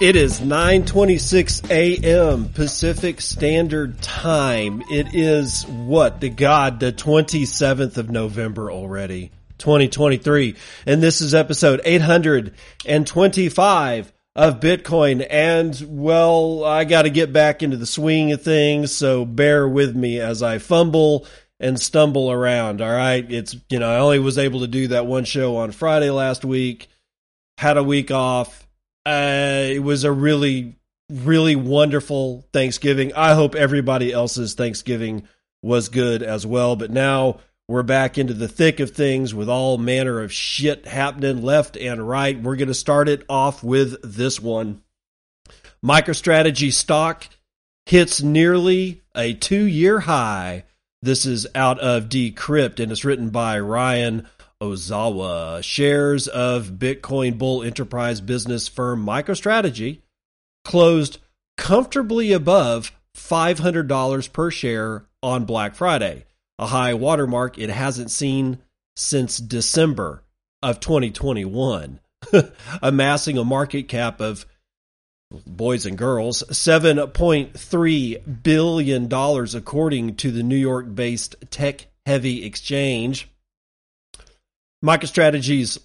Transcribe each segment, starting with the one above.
It is 9:26 a.m. Pacific Standard Time. It is what the God the 27th of November already. 2023. And this is episode 825 of Bitcoin. And well, I got to get back into the swing of things. So bear with me as I fumble and stumble around. All right. It's, you know, I only was able to do that one show on Friday last week, had a week off. Uh, it was a really, really wonderful Thanksgiving. I hope everybody else's Thanksgiving was good as well. But now we're back into the thick of things with all manner of shit happening left and right. We're going to start it off with this one. MicroStrategy stock hits nearly a two year high. This is out of Decrypt and it's written by Ryan Ozawa. Shares of Bitcoin bull enterprise business firm MicroStrategy closed comfortably above $500 per share on Black Friday a high watermark it hasn't seen since December of 2021, amassing a market cap of boys and girls, $7.3 billion, according to the New York based tech heavy exchange. MicroStrategy's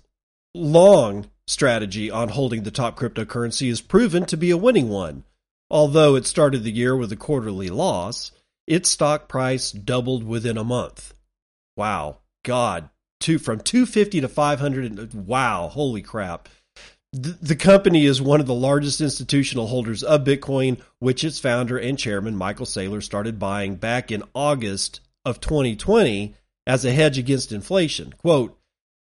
long strategy on holding the top cryptocurrency is proven to be a winning one. Although it started the year with a quarterly loss, its stock price doubled within a month. Wow. God. Two from 250 to 500 wow, holy crap. The, the company is one of the largest institutional holders of Bitcoin, which its founder and chairman Michael Saylor started buying back in August of 2020 as a hedge against inflation. Quote,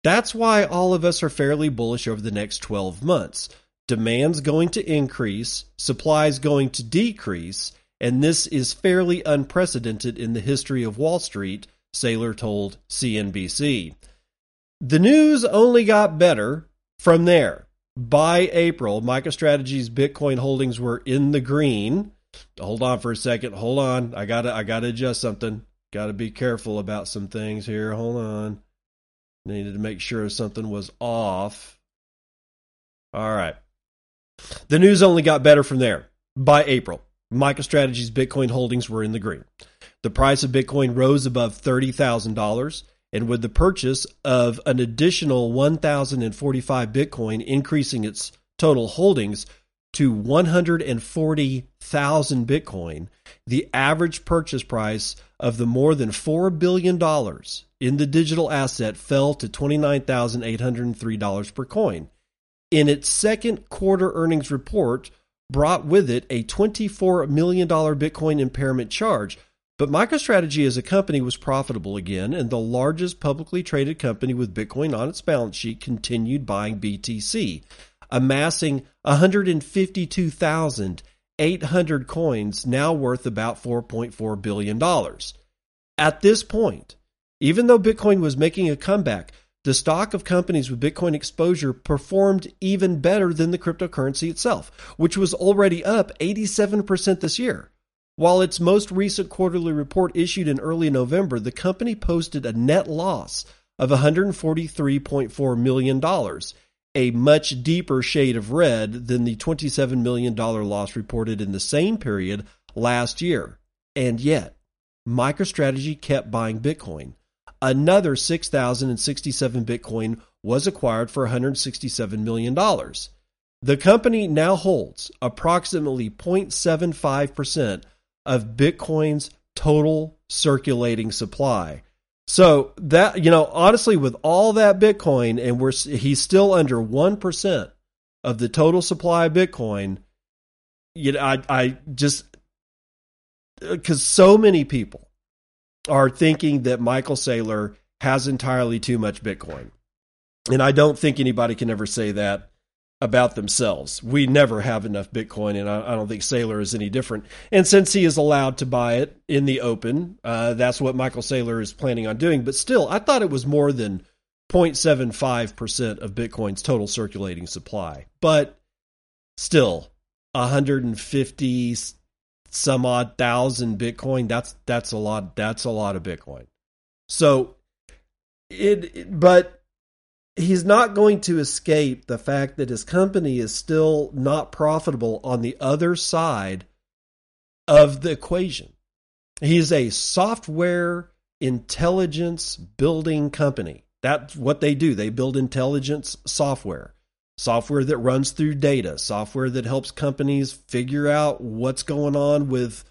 that's why all of us are fairly bullish over the next 12 months. Demand's going to increase, supply's going to decrease, and this is fairly unprecedented in the history of Wall Street, Saylor told CNBC. The news only got better from there. By April, MicroStrategy's Bitcoin holdings were in the green. Hold on for a second. Hold on. I gotta I gotta adjust something. Gotta be careful about some things here. Hold on. Needed to make sure something was off. All right. The news only got better from there by April. MicroStrategy's Bitcoin holdings were in the green. The price of Bitcoin rose above $30,000, and with the purchase of an additional 1,045 Bitcoin, increasing its total holdings to 140,000 Bitcoin, the average purchase price of the more than $4 billion in the digital asset fell to $29,803 per coin. In its second quarter earnings report, brought with it a $24 million Bitcoin impairment charge. But MicroStrategy as a company was profitable again, and the largest publicly traded company with Bitcoin on its balance sheet continued buying BTC, amassing 152,800 coins, now worth about $4.4 billion. At this point, even though Bitcoin was making a comeback, the stock of companies with Bitcoin exposure performed even better than the cryptocurrency itself, which was already up 87% this year. While its most recent quarterly report issued in early November, the company posted a net loss of $143.4 million, a much deeper shade of red than the $27 million loss reported in the same period last year. And yet, MicroStrategy kept buying Bitcoin Another 6,067 Bitcoin was acquired for $167 million. The company now holds approximately 0.75% of Bitcoin's total circulating supply. So that you know, honestly, with all that Bitcoin, and we're he's still under one percent of the total supply of Bitcoin. you know, I, I just uh, because so many people are thinking that Michael Saylor has entirely too much Bitcoin. And I don't think anybody can ever say that about themselves. We never have enough Bitcoin, and I, I, don't think Saylor is any different. And since he is allowed to buy it in the open, uh, that's what Michael Saylor is planning on doing. But still, I thought it was more than 0.75% of Bitcoin's total circulating supply. But still, 150 some odd thousand Bitcoin, that's that's a lot that's a lot of Bitcoin. So it but he's not going to escape the fact that his company is still not profitable on the other side of the equation. He's a software intelligence building company. That's what they do. They build intelligence software, software that runs through data, software that helps companies figure out what's going on with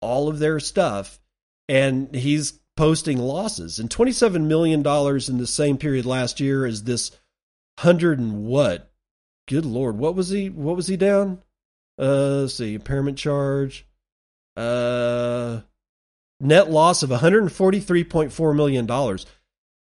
all of their stuff. And he's posting losses. And 27 million dollars in the same period last year as this hundred and what? Good lord what was he what was he down? Uh let's see impairment charge. Uh net loss of 143.4 million dollars.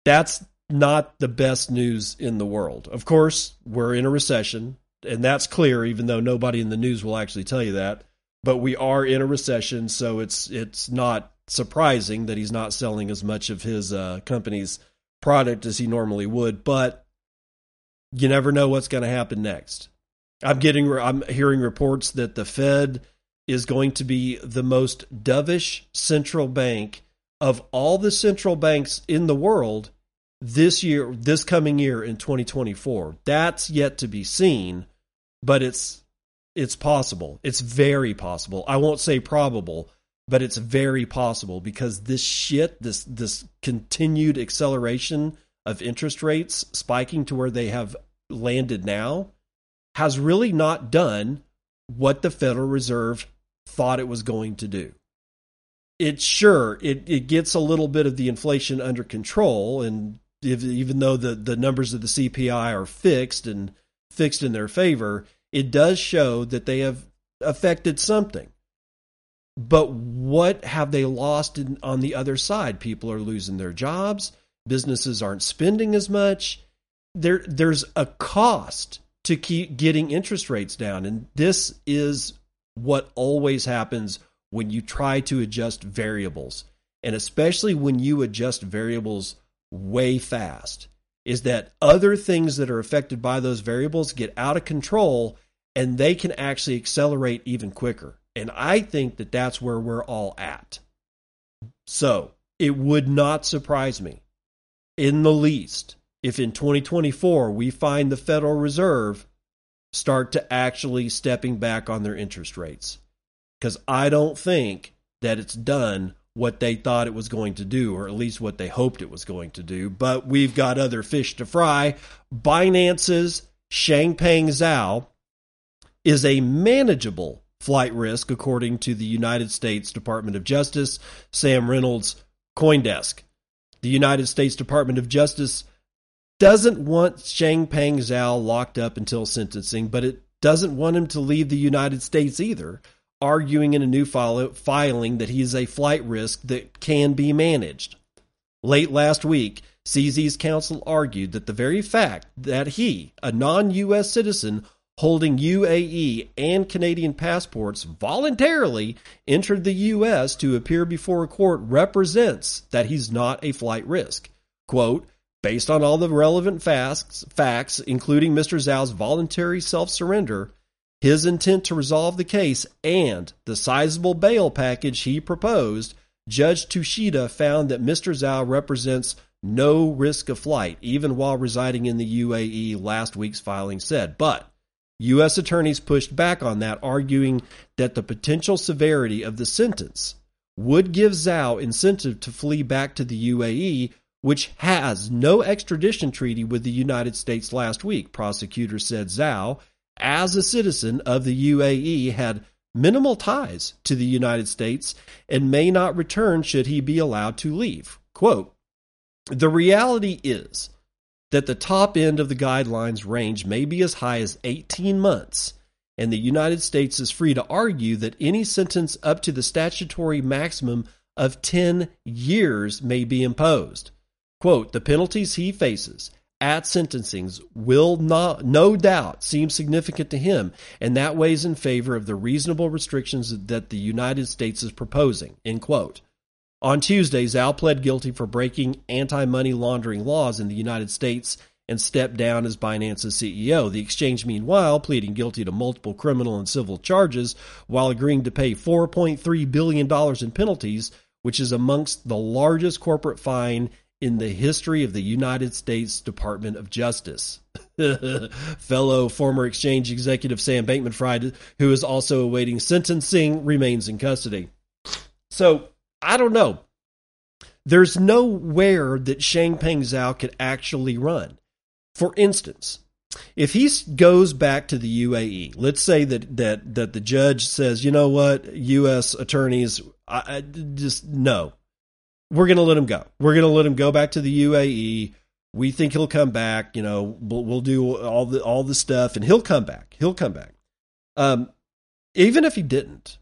That's not the best news in the world. Of course we're in a recession and that's clear even though nobody in the news will actually tell you that. But we are in a recession so it's it's not surprising that he's not selling as much of his uh, company's product as he normally would. But you never know what's going to happen next. I'm getting, I'm hearing reports that the Fed is going to be the most dovish central bank of all the central banks in the world this year, this coming year in 2024. That's yet to be seen, but it's it's possible. It's very possible. I won't say probable, but it's very possible because this shit, this this continued acceleration of interest rates spiking to where they have landed now, has really not done what the Federal Reserve thought it was going to do. It sure it it gets a little bit of the inflation under control, and if, even though the the numbers of the CPI are fixed and fixed in their favor, it does show that they have affected something. But what have they lost in, on the other side? People are losing their jobs. Businesses aren't spending as much. There, there's a cost to keep getting interest rates down. And this is what always happens when you try to adjust variables. And especially when you adjust variables way fast, is that other things that are affected by those variables get out of control and they can actually accelerate even quicker. And I think that that's where we're all at. So it would not surprise me in the least if in 2024 we find the Federal Reserve start to actually stepping back on their interest rates. Because I don't think that it's done what they thought it was going to do, or at least what they hoped it was going to do. But we've got other fish to fry. Binance's Changpeng Zhao is a manageable flight risk, according to the United States Department of Justice, Sam Reynolds, Coindesk. The United States Department of Justice doesn't want Changpeng Zhao locked up until sentencing, but it doesn't want him to leave the United States either, arguing in a new filing that he is a flight risk that can be managed. Late last week, CZ's counsel argued that the very fact that he, a non U.S. citizen, holding UAE and Canadian passports voluntarily entered the U.S. to appear before a court represents that he's not a flight risk. Quote, based on all the relevant facts, facts including Mr. Zhao's voluntary self surrender, his intent to resolve the case, and the sizable bail package he proposed, Judge Tsuchida found that Mr. Zhao represents no risk of flight, even while residing in the UAE, last week's filing said. But U.S. attorneys pushed back on that, arguing that the potential severity of the sentence would give Zhao incentive to flee back to the UAE, which has no extradition treaty with the United States last week. Prosecutors said Zhao, as a citizen of the UAE, had minimal ties to the United States and may not return should he be allowed to leave. Quote, the reality is that the top end of the guidelines range may be as high as 18 months, and the United States is free to argue that any sentence up to the statutory maximum of 10 years may be imposed. Quote, the penalties he faces at sentencings will not, no doubt seem significant to him, and that weighs in favor of the reasonable restrictions that the United States is proposing. End quote. On Tuesday, Zhao pled guilty for breaking anti money laundering laws in the United States and stepped down as Binance's CEO. The exchange, meanwhile, pleading guilty to multiple criminal and civil charges while agreeing to pay $4.3 billion in penalties, which is amongst the largest corporate fine in the history of the United States Department of Justice. Fellow former exchange executive Sam Bankman Fried, who is also awaiting sentencing, remains in custody. So, I don't know. There's nowhere that Changpeng Zhao could actually run. For instance, if he goes back to the UAE, let's say that that that the judge says, you know what, U.S. attorneys, I, I just no, we're going to let him go. We're going to let him go back to the UAE. We think he'll come back. You know, we'll, we'll do all the all the stuff, and he'll come back. He'll come back. Um, even if he didn't,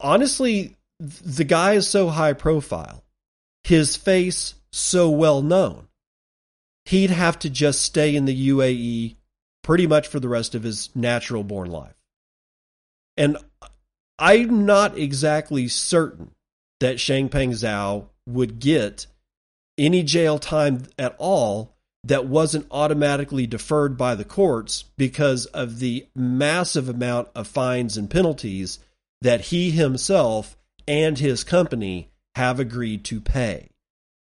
honestly, the guy is so high profile, his face so well known. He'd have to just stay in the UAE pretty much for the rest of his natural born life. And I'm not exactly certain that Changpeng Zhao would get any jail time at all that wasn't automatically deferred by the courts because of the massive amount of fines and penalties that he himself and his company have agreed to pay.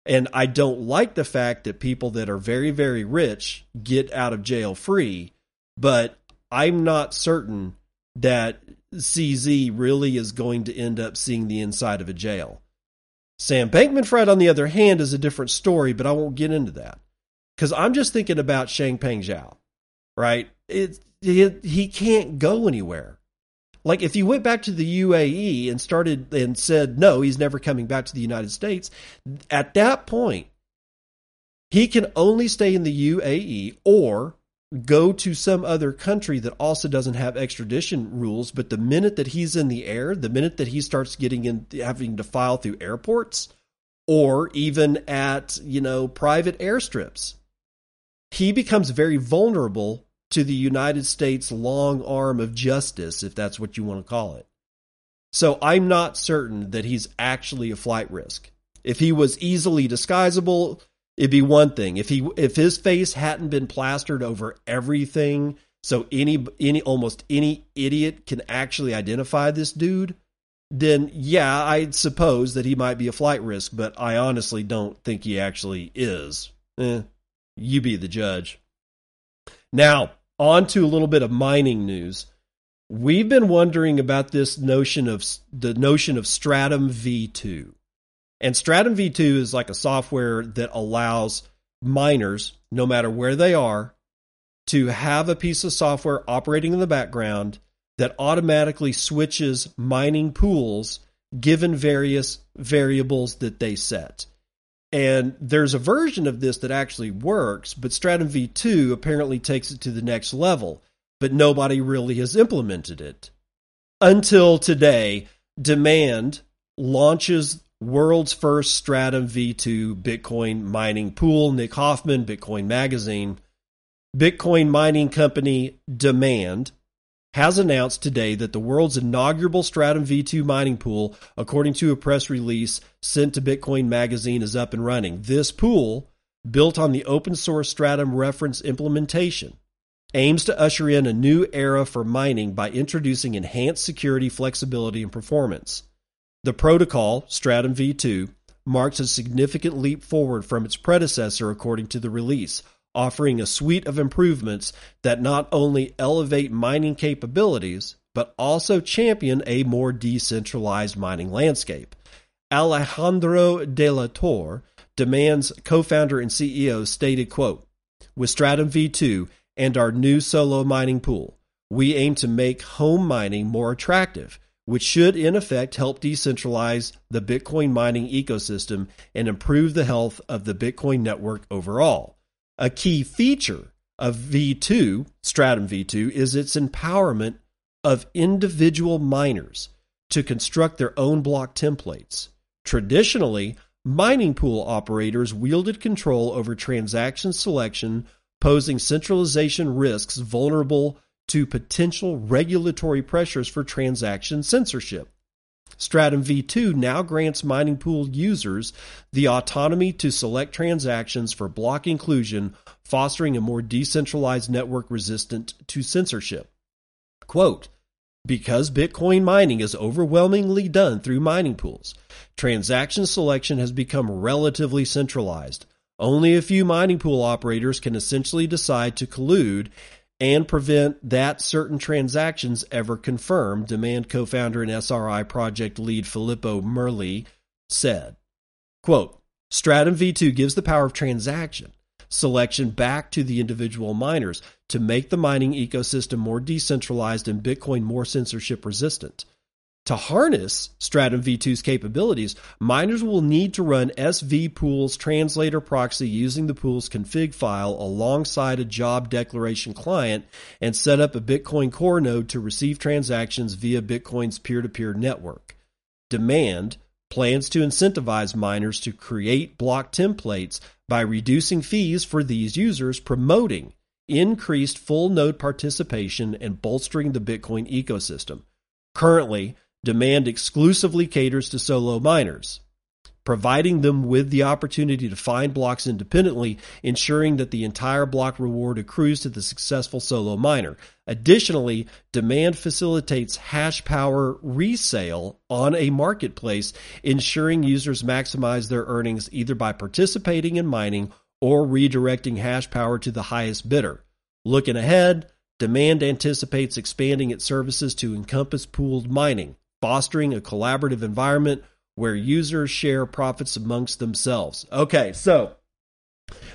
And I don't like the fact that people that are very, very rich get out of jail free, but I'm not certain that CZ really is going to end up seeing the inside of a jail. Sam Bankman Fried, on the other hand, is a different story, but I won't get into that because I'm just thinking about Changpeng Zhao, right? It, it, he can't go anywhere. Like if you went back to the UAE and started and said no, he's never coming back to the United States. At that point, he can only stay in the UAE or go to some other country that also doesn't have extradition rules. But the minute that he's in the air, the minute that he starts getting in, having to file through airports or even at, you know, private airstrips, he becomes very vulnerable to the United States long arm of justice, if that's what you want to call it. So I'm not certain that he's actually a flight risk. If he was easily disguisable, it'd be one thing. If he if his face hadn't been plastered over everything, so any any almost any idiot can actually identify this dude, then yeah, I'd suppose that he might be a flight risk, but I honestly don't think he actually is. Eh, you be the judge. Now, on to a little bit of mining news. We've been wondering about this notion of the notion of Stratum v2. And Stratum v2 is like a software that allows miners, no matter where they are, to have a piece of software operating in the background that automatically switches mining pools given various variables that they set. And there's a version of this that actually works, but Stratum v2 apparently takes it to the next level, but nobody really has implemented it. Until today, Demand launches world's first Stratum v2 Bitcoin mining pool. Nick Hoffman, Bitcoin Magazine. Bitcoin mining company Demand has announced today that the world's inaugural Stratum v2 mining pool, according to a press release sent to Bitcoin Magazine, is up and running. This pool, built on the open source Stratum reference implementation, aims to usher in a new era for mining by introducing enhanced security, flexibility, and performance. The protocol, Stratum v2, marks a significant leap forward from its predecessor, according to the release, offering a suite of improvements that not only elevate mining capabilities, but also champion a more decentralized mining landscape. Alejandro de la Torre, Demand's co-founder and CEO, stated, quote, With Stratum v2 and our new solo mining pool, we aim to make home mining more attractive, which should in effect help decentralize the Bitcoin mining ecosystem and improve the health of the Bitcoin network overall. A key feature of V2, Stratum V2, is its empowerment of individual miners to construct their own block templates. Traditionally, mining pool operators wielded control over transaction selection, posing centralization risks vulnerable to potential regulatory pressures for transaction censorship. Stratum v2 now grants mining pool users the autonomy to select transactions for block inclusion, fostering a more decentralized network resistant to censorship. Quote, because Bitcoin mining is overwhelmingly done through mining pools, transaction selection has become relatively centralized. Only a few mining pool operators can essentially decide to collude and prevent that certain transactions ever confirm, Demand co-founder and SRI project lead Filippo Merli said. Quote, Stratum V2 gives the power of transaction selection back to the individual miners to make the mining ecosystem more decentralized and Bitcoin more censorship resistant. To harness Stratum v2's capabilities, miners will need to run SV Pool's translator proxy using the pool's config file alongside a job declaration client and set up a Bitcoin core node to receive transactions via Bitcoin's peer to peer network. Demand plans to incentivize miners to create block templates by reducing fees for these users, promoting increased full node participation and bolstering the Bitcoin ecosystem. Currently, demand exclusively caters to solo miners, providing them with the opportunity to find blocks independently, ensuring that the entire block reward accrues to the successful solo miner. Additionally, demand facilitates hash power resale on a marketplace, ensuring users maximize their earnings either by participating in mining or redirecting hash power to the highest bidder. Looking ahead, Demand anticipates expanding its services to encompass pooled mining, fostering a collaborative environment where users share profits amongst themselves. Okay, so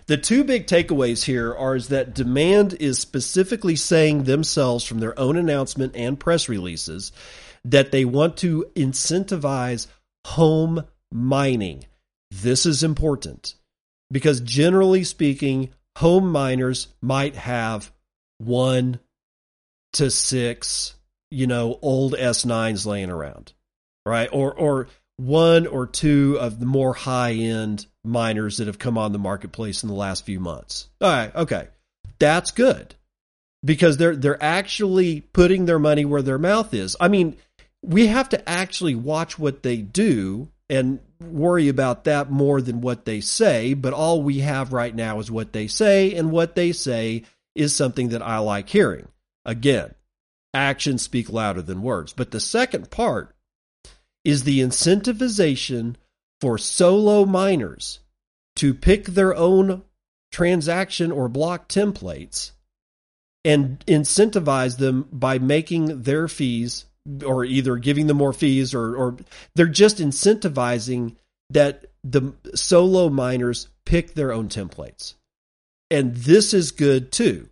the two big takeaways here are is that Demand is specifically saying themselves from their own announcement and press releases that they want to incentivize home mining. This is important because generally speaking, home miners might have one to six, you know, old S9s laying around, right? Or, or one or two of the more high end miners that have come on the marketplace in the last few months. All right. Okay. That's good because they're, they're actually putting their money where their mouth is. I mean, we have to actually watch what they do and worry about that more than what they say. But all we have right now is what they say, and what they say is something that I like hearing. Again, actions speak louder than words. But the second part is the incentivization for solo miners to pick their own transaction or block templates and incentivize them by making their fees or either giving them more fees or, or they're just incentivizing that the solo miners pick their own templates. And this is good too,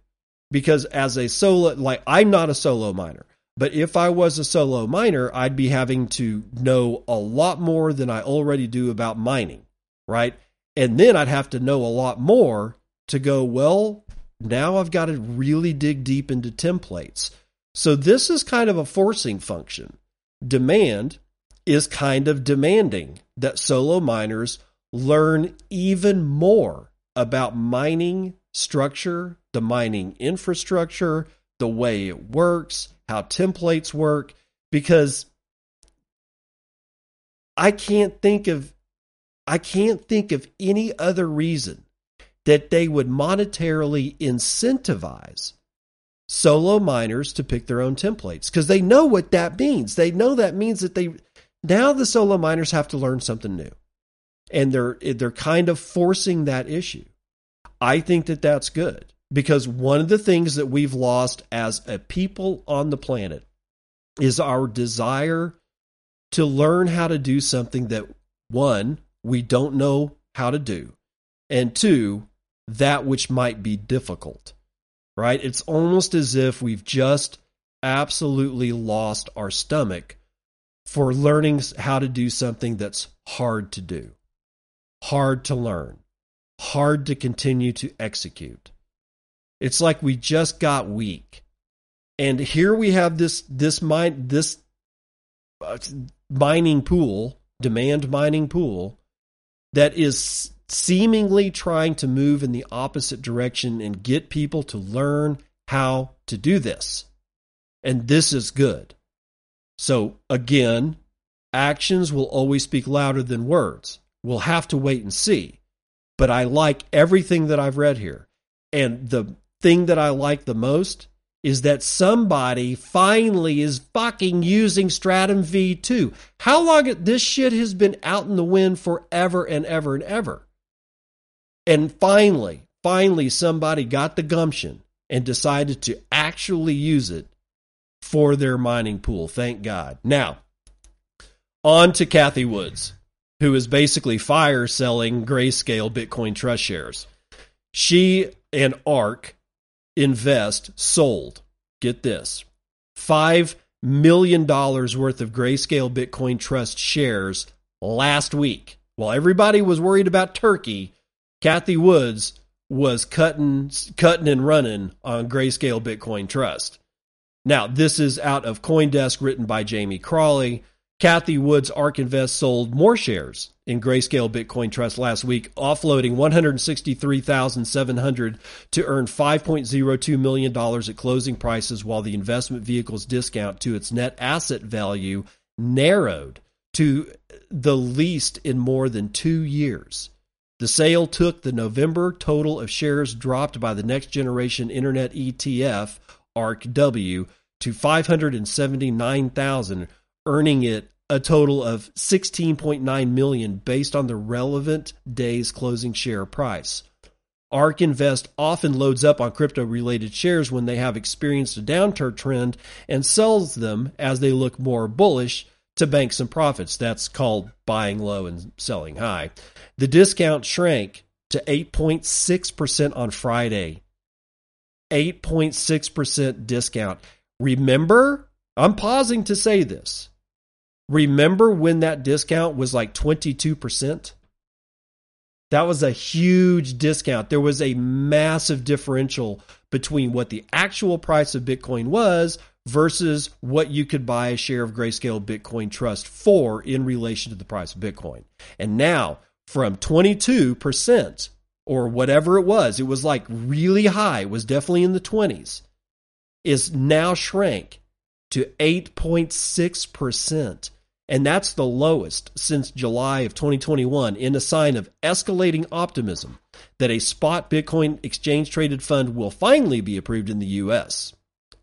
because as a solo, like I'm not a solo miner, but if I was a solo miner, I'd be having to know a lot more than I already do about mining, right? And then I'd have to know a lot more to go, well, now I've got to really dig deep into templates. So this is kind of a forcing function. Demand is kind of demanding that solo miners learn even more about mining structure, the mining infrastructure, the way it works, how templates work, because I can't think of I can't think of any other reason that they would monetarily incentivize solo miners to pick their own templates because they know what that means. They know that means that they now the solo miners have to learn something new. And they're they're kind of forcing that issue. I think that that's good because one of the things that we've lost as a people on the planet is our desire to learn how to do something that one, we don't know how to do, and two, that which might be difficult, right? It's almost as if we've just absolutely lost our stomach for learning how to do something that's hard to do, hard to learn hard to continue to execute. It's like we just got weak. And here we have this this mine this uh, mining pool, demand mining pool that is seemingly trying to move in the opposite direction and get people to learn how to do this. And this is good. So again, actions will always speak louder than words. We'll have to wait and see. But I like everything that I've read here. And the thing that I like the most is that somebody finally is fucking using Stratum V2. How long this shit has been out in the wind forever and ever and ever. And finally, finally somebody got the gumption and decided to actually use it for their mining pool. Thank God. Now, on to Cathie Woods, who is basically fire selling grayscale Bitcoin trust shares. She and ARK Invest sold, get this, $5 million worth of grayscale Bitcoin trust shares last week. While everybody was worried about Turkey, Cathie Woods was cutting, cutting and running on grayscale Bitcoin trust. Now, this is out of Coindesk, written by Jamie Crawley. Cathie Woods ARK Invest sold more shares in Grayscale Bitcoin Trust last week, offloading 163,700 to earn 5.02 million dollars at closing prices while the investment vehicle's discount to its net asset value narrowed to the least in more than 2 years. The sale took the November total of shares dropped by the next generation internet ETF ARKW to 579,000 earning it a total of 16.9 million based on the relevant day's closing share price. ARK Invest often loads up on crypto related shares when they have experienced a downturn trend and sells them as they look more bullish to bank some profits. That's called buying low and selling high. The discount shrank to 8.6% on Friday. 8.6% discount. Remember, I'm pausing to say this. Remember when that discount was like 22%? That was a huge discount. There was a massive differential between what the actual price of Bitcoin was versus what you could buy a share of Grayscale Bitcoin Trust for in relation to the price of Bitcoin. And now, from 22% or whatever it was, it was like really high, it was definitely in the 20s, is now shrank to 8.6% and that's the lowest since July of 2021 in a sign of escalating optimism that a spot Bitcoin exchange traded fund will finally be approved in the US.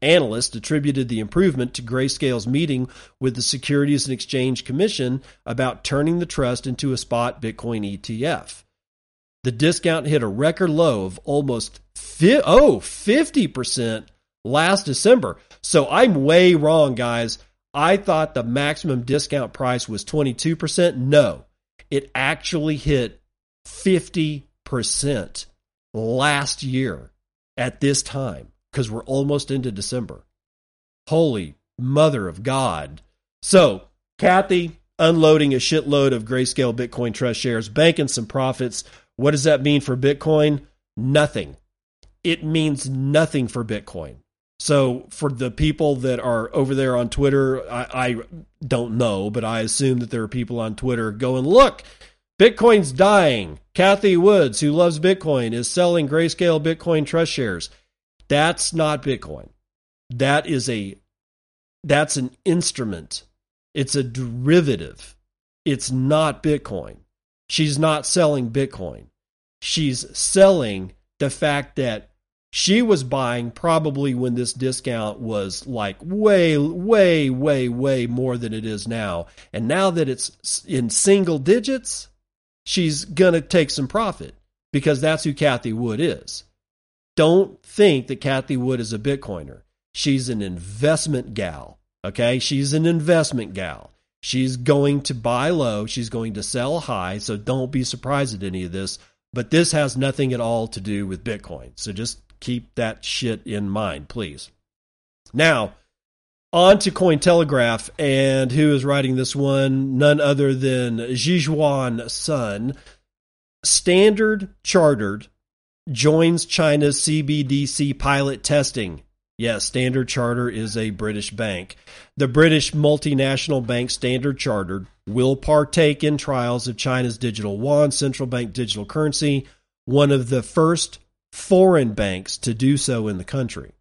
Analysts attributed the improvement to Grayscale's meeting with the Securities and Exchange Commission about turning the trust into a spot Bitcoin ETF. The discount hit a record low of almost fi- oh, 50% last December. So I'm way wrong, guys. I thought the maximum discount price was 22%. No, it actually hit 50% last year at this time because we're almost into December. Holy mother of God. So, Cathie unloading a shitload of grayscale Bitcoin Trust shares, banking some profits. What does that mean for Bitcoin? Nothing. It means nothing for Bitcoin. So for the people that are over there on Twitter, I, I, don't know, but I assume that there are people on Twitter going, look, Bitcoin's dying. Cathie Woods, who loves Bitcoin, is selling grayscale Bitcoin trust shares. That's not Bitcoin. That is a that's an instrument. It's a derivative. It's not Bitcoin. She's not selling Bitcoin. She's selling the fact that she was buying probably when this discount was like way, way, way, way more than it is now. And now that it's in single digits, she's going to take some profit because that's who Cathie Wood is. Don't think that Cathie Wood is a Bitcoiner. She's an investment gal. Okay. She's an investment gal. She's going to buy low. She's going to sell high. So don't be surprised at any of this. But this has nothing at all to do with Bitcoin. So just Keep that shit in mind, please. Now, on to Cointelegraph, and who is writing this one? None other than Zhiyuan Sun. Standard Chartered joins China's CBDC pilot testing. Yes, Standard Chartered is a British bank. The British multinational bank Standard Chartered will partake in trials of China's digital yuan central bank digital currency, one of the first foreign banks to do so in the country.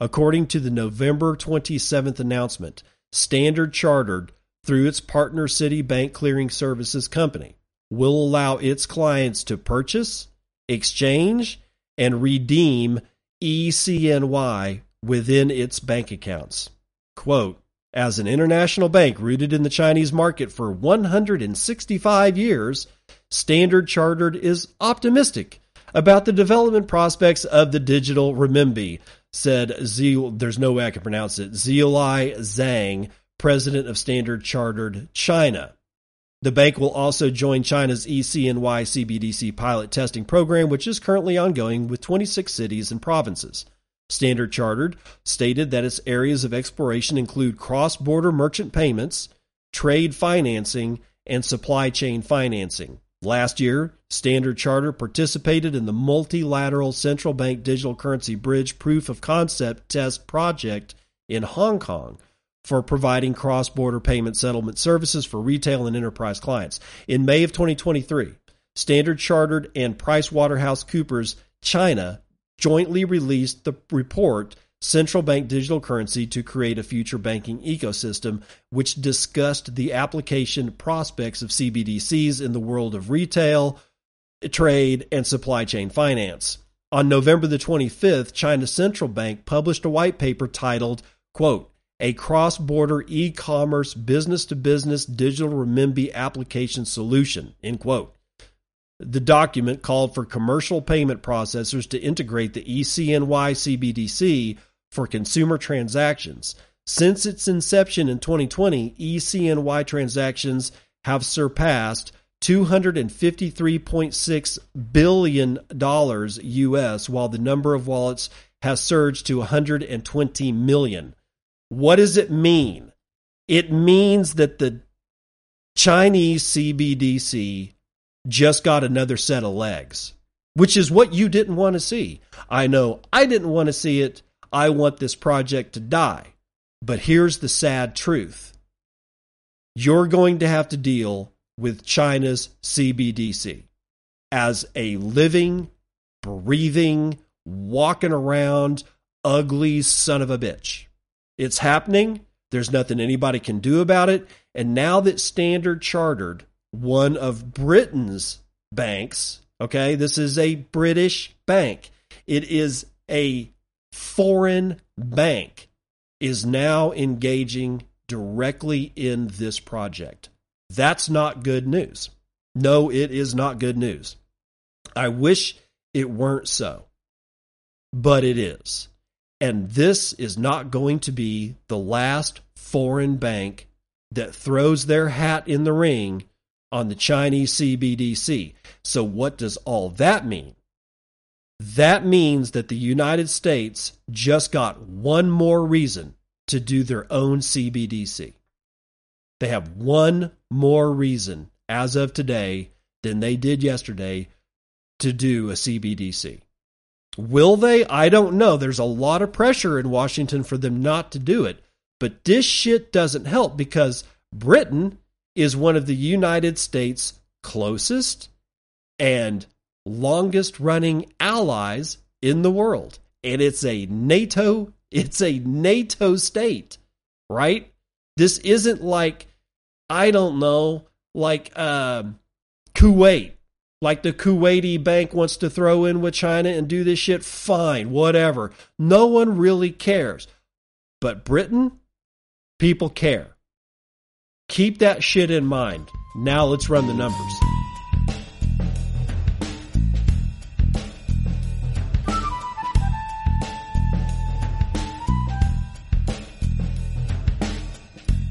According to the November 27th announcement, Standard Chartered, through its partner Citibank Clearing Services Company, will allow its clients to purchase, exchange, and redeem ECNY within its bank accounts. Quote, as an international bank rooted in the Chinese market for 165 years, Standard Chartered is optimistic about the development prospects of the digital renminbi, said Zeal, there's no way I can pronounce it, Zilai Zhang, president of Standard Chartered China. The bank will also join China's ECNY CBDC pilot testing program, which is currently ongoing with 26 cities and provinces. Standard Chartered stated that its areas of exploration include cross border merchant payments, trade financing, and supply chain financing. Last year, Standard Chartered participated in the multilateral central bank digital currency bridge proof of concept test project in Hong Kong for providing cross border payment settlement services for retail and enterprise clients. In May of 2023, Standard Chartered and PricewaterhouseCoopers China jointly released the report Central Bank Digital Currency to Create a Future Banking Ecosystem, which discussed the application prospects of CBDCs in the world of retail, trade, and supply chain finance. On November the 25th, China Central Bank published a white paper titled, quote, a cross-border e-commerce business-to-business digital renminbi application solution, end quote. The document called for commercial payment processors to integrate the ECNY CBDC for consumer transactions. Since its inception in 2020, ECNY transactions have surpassed $253.6 billion US, while the number of wallets has surged to 120 million. What does it mean? It means that the Chinese CBDC just got another set of legs, which is what you didn't want to see. I know I didn't want to see it. I want this project to die. But here's the sad truth you're going to have to deal with China's CBDC as a living, breathing, walking around, ugly son of a bitch. It's happening. There's nothing anybody can do about it. And now that Standard Chartered one of Britain's banks. Okay, this is a British bank. It is a foreign bank is now engaging directly in this project. That's not good news. No, it is not good news. I wish it weren't so, but it is. And this is not going to be the last foreign bank that throws their hat in the ring on the Chinese CBDC. So, what does all that mean? That means that the United States just got one more reason to do their own CBDC. They have one more reason as of today than they did yesterday to do a CBDC. Will they? I don't know. There's a lot of pressure in Washington for them not to do it. But this shit doesn't help because Britain is one of the United States' closest and longest running allies in the world. And it's a NATO, it's a NATO state, right? This isn't like, I don't know, like uh, Kuwait. Like the Kuwaiti bank wants to throw in with China and do this shit, fine, whatever. No one really cares. But Britain, people care. Keep that shit in mind. Now let's run the numbers.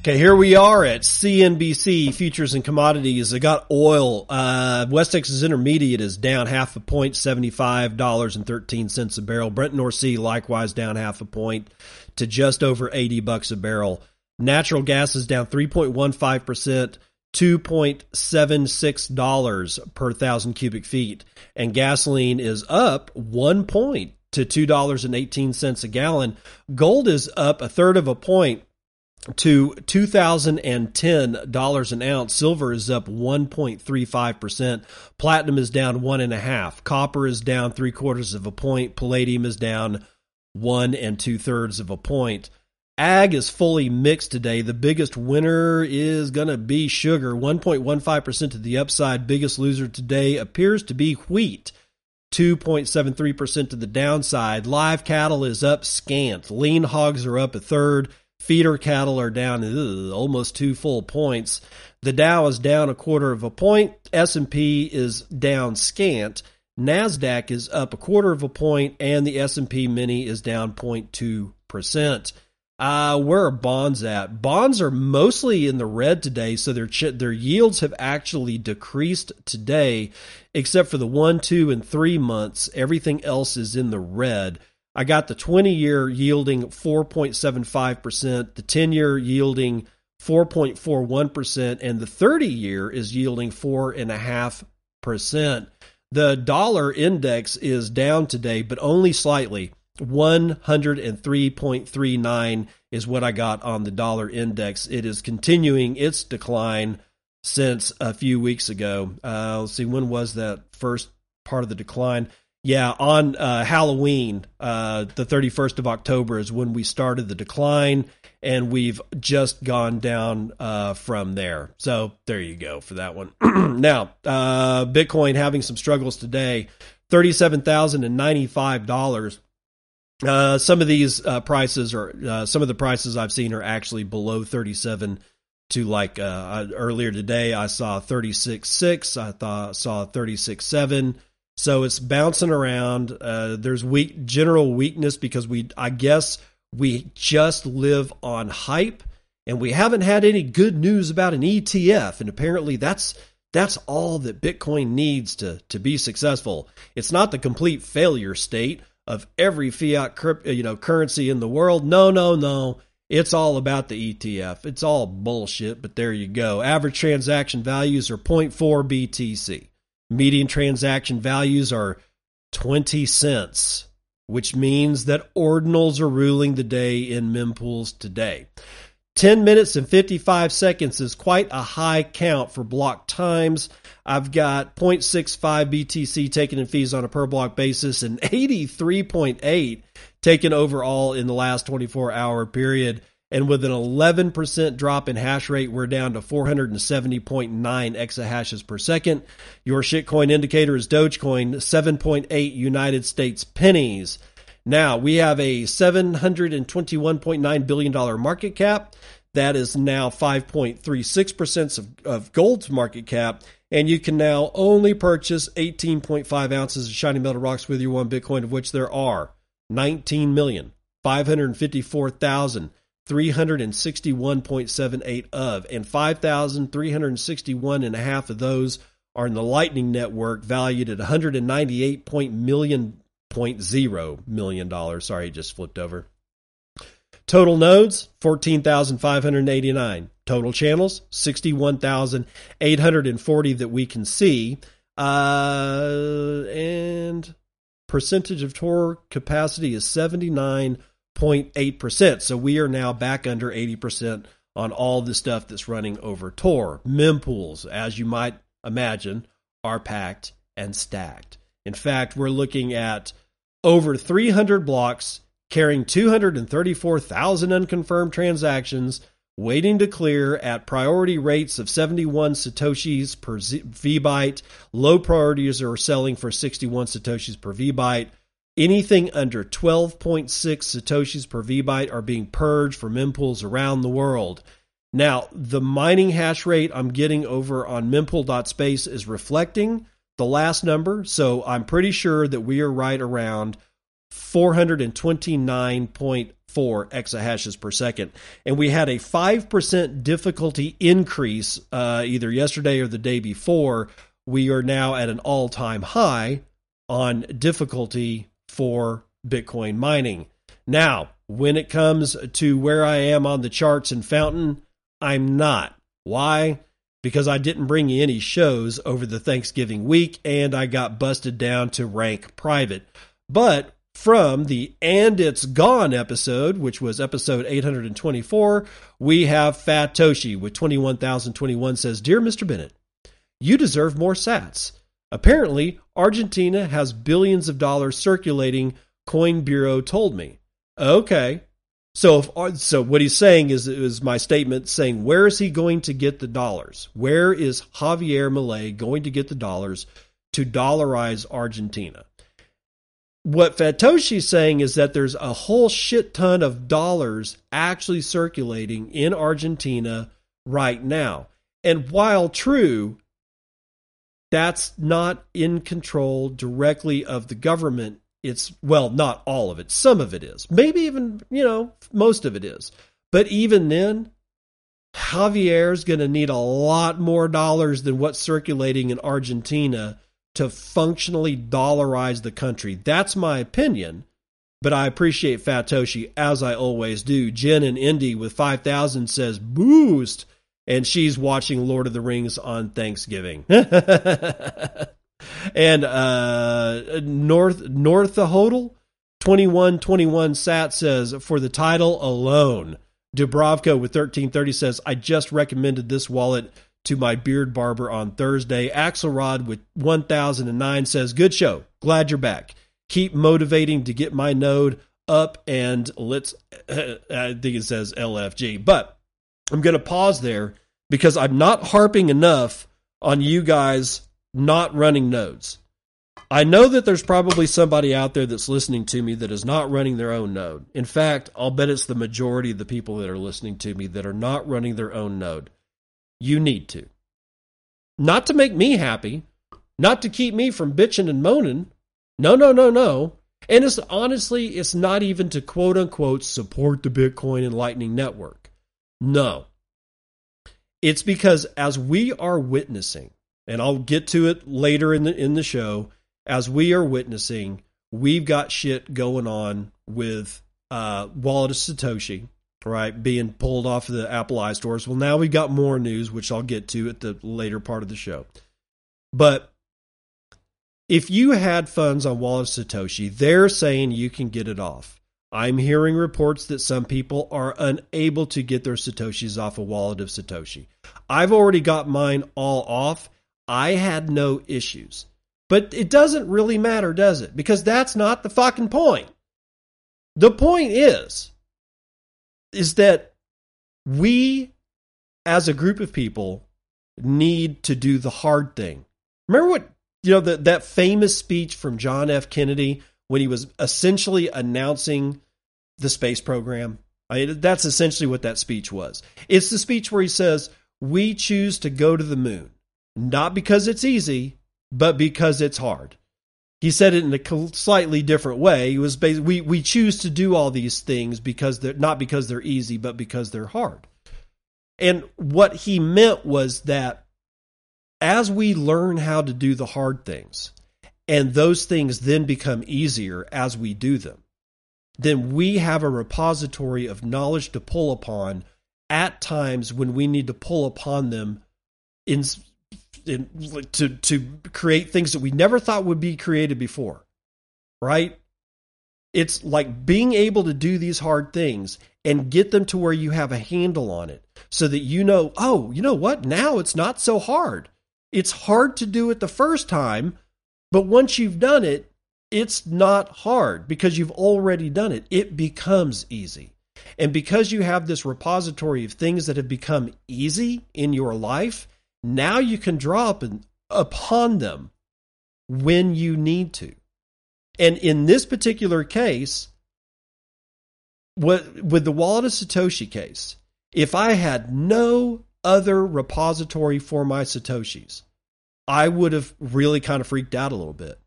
Okay, here we are at CNBC futures and commodities. I got oil. Uh, West Texas Intermediate is down half a point, seventy-five dollars and thirteen cents a barrel. Brent North Sea likewise down half a point to just over eighty bucks a barrel. Natural gas is down 3.15% $2.76 per thousand cubic feet. And gasoline is up one point to $2.18 a gallon. Gold is up a third of a point to $2,010 an ounce. Silver is up 1.35%. Platinum is down one and a half. Copper is down three quarters of a point. Palladium is down one and two thirds of a point. Ag is fully mixed today. The biggest winner is going to be sugar, 1.15% to the upside. Biggest loser today appears to be wheat, 2.73% to the downside. Live cattle is up scant. Lean hogs are up a third. Feeder cattle are down ugh, almost two full points. The Dow is down a quarter of a point. S&P is down scant. Nasdaq is up a quarter of a point, and the S&P Mini is down 0.2 percent. Uh, where are bonds at? Bonds are mostly in the red today, so their their yields have actually decreased today, except for the one, two, and three months. Everything else is in the red. I got the 20 year yielding 4.75%, the 10 year yielding 4.41%, and the 30 year is yielding 4.5%. The dollar index is down today, but only slightly. 103.39 is what I got on the dollar index. It is continuing its decline since a few weeks ago. Uh, let's see, when was that first part of the decline? Yeah, on uh, Halloween, uh, the 31st of October is when we started the decline, and we've just gone down uh, from there. So there you go for that one. now, uh, Bitcoin having some struggles today, $37,095. Uh, some of these uh, prices are uh, some of the prices I've seen are actually below 37 to like uh, earlier today I saw 36.6 I thought saw 36.7 so it's bouncing around uh, there's weak general weakness because we I guess we just live on hype and we haven't had any good news about an ETF and apparently that's that's all that Bitcoin needs to to be successful it's not the complete failure state of every fiat you know currency in the world. No, no, no. It's all about the ETF. It's all bullshit, but there you go. Average transaction values are 0.4 BTC. Median transaction values are 20 cents, which means that ordinals are ruling the day in mempools today. 10 minutes and 55 seconds is quite a high count for block times. I've got 0.65 BTC taken in fees on a per block basis and 83.8 taken overall in the last 24 hour period. And with an 11% drop in hash rate, we're down to 470.9 exahashes per second. Your shitcoin indicator is Dogecoin, 7.8 United States pennies. Now, we have a $721.9 billion market cap. That is now 5.36% of, of gold's market cap and you can now only purchase 18.5 ounces of shiny metal rocks with your one Bitcoin, of which there are 19,554,361.78 of, and 5,361 and a half of those are in the Lightning Network, valued at 198 million point zero million dollars. Sorry, just flipped over. Total nodes, 14,589. Total channels, 61,840 that we can see. Uh, and percentage of Tor capacity is 79.8%. So we are now back under 80% on all the stuff that's running over Tor. Mempools, as you might imagine, are packed and stacked. In fact, we're looking at over 300 blocks carrying 234,000 unconfirmed transactions waiting to clear at priority rates of 71 satoshis per vbyte. Low priorities are selling for 61 satoshis per vbyte. Anything under 12.6 satoshis per vbyte are being purged from mempools around the world. Now, the mining hash rate I'm getting over on mempool.space is reflecting the last number, so I'm pretty sure that we are right around 429.4 exahashes per second. And we had a 5% difficulty increase uh, either yesterday or the day before. We are now at an all time high on difficulty for Bitcoin mining. Now, when it comes to where I am on the charts in Fountain, I'm not. Why? because I didn't bring you any shows over the Thanksgiving week and I got busted down to rank private. But from the And It's Gone episode, which was episode 824, we have Fatoshi with 21,021 says, Dear Mr. Bennett, you deserve more sats. Apparently, Argentina has billions of dollars circulating, Coin Bureau told me. Okay. So if uh, so what he's saying is is my statement saying where is he going to get the dollars? Where is Javier Milei going to get the dollars to dollarize Argentina? what Fatoshi's saying is that there's a whole shit ton of dollars actually circulating in Argentina right now. And while true, that's not in control directly of the government. It's, well, not all of it. Some of it is. Maybe even, you know, most of it is. But even then, Javier's going to need a lot more dollars than what's circulating in Argentina to functionally dollarize the country. That's my opinion, but I appreciate Fatoshi as I always do. Jen and Indy with 5,000 says boost, and she's watching Lord of the Rings on Thanksgiving. and uh, North North the Hodel 2121 Sat says for the title alone. Dubrovko with 1330 says, I just recommended this wallet to my beard barber on Thursday. Axelrod with 1009 says, Good show. Glad you're back. Keep motivating to get my node up and let's, I think it says LFG. But I'm going to pause there because I'm not harping enough on you guys not running nodes. I know that there's probably somebody out there that's listening to me that is not running their own node. In fact, I'll bet it's the majority of the people that are listening to me that are not running their own node. You need to. Not to make me happy, not to keep me from bitching and moaning. No, no, no, no. And it's honestly, it's not even to quote unquote support the Bitcoin and Lightning Network. No. It's because as we are witnessing, and I'll get to it later in the in the show, as we are witnessing, we've got shit going on with uh, Wallet of Satoshi, right, being pulled off of the Apple iStores. Well, now we've got more news, which I'll get to at the later part of the show. But if you had funds on Wallet of Satoshi, they're saying you can get it off. I'm hearing reports that some people are unable to get their Satoshis off a wallet of Satoshi. I've already got mine all off. I had no issues. But it doesn't really matter, does it? Because that's not the fucking point. The point is is that we as a group of people need to do the hard thing. Remember what you know that that famous speech from John F. Kennedy when he was essentially announcing the space program. I mean, that's essentially what that speech was. It's the speech where he says, "We choose to go to the moon, not because it's easy, but because it's hard." he said it in a slightly different way. He was we we choose to do all these things because they're not because they're easy, but because they're hard. And what he meant was that as we learn how to do the hard things, and those things then become easier as we do them, then we have a repository of knowledge to pull upon at times when we need to pull upon them in in, to to create things that we never thought would be created before right? It's like being able to do these hard things and get them to where you have a handle on it so that you know oh you know what? Now it's not so hard. It's hard to do it the first time but once you've done it it's not hard because you've already done it it becomes easy and because you have this repository of things that have become easy in your life now you can draw up upon them when you need to. And in this particular case, what, with the Wallet of Satoshi case, if I had no other repository for my Satoshis, I would have really kind of freaked out a little bit.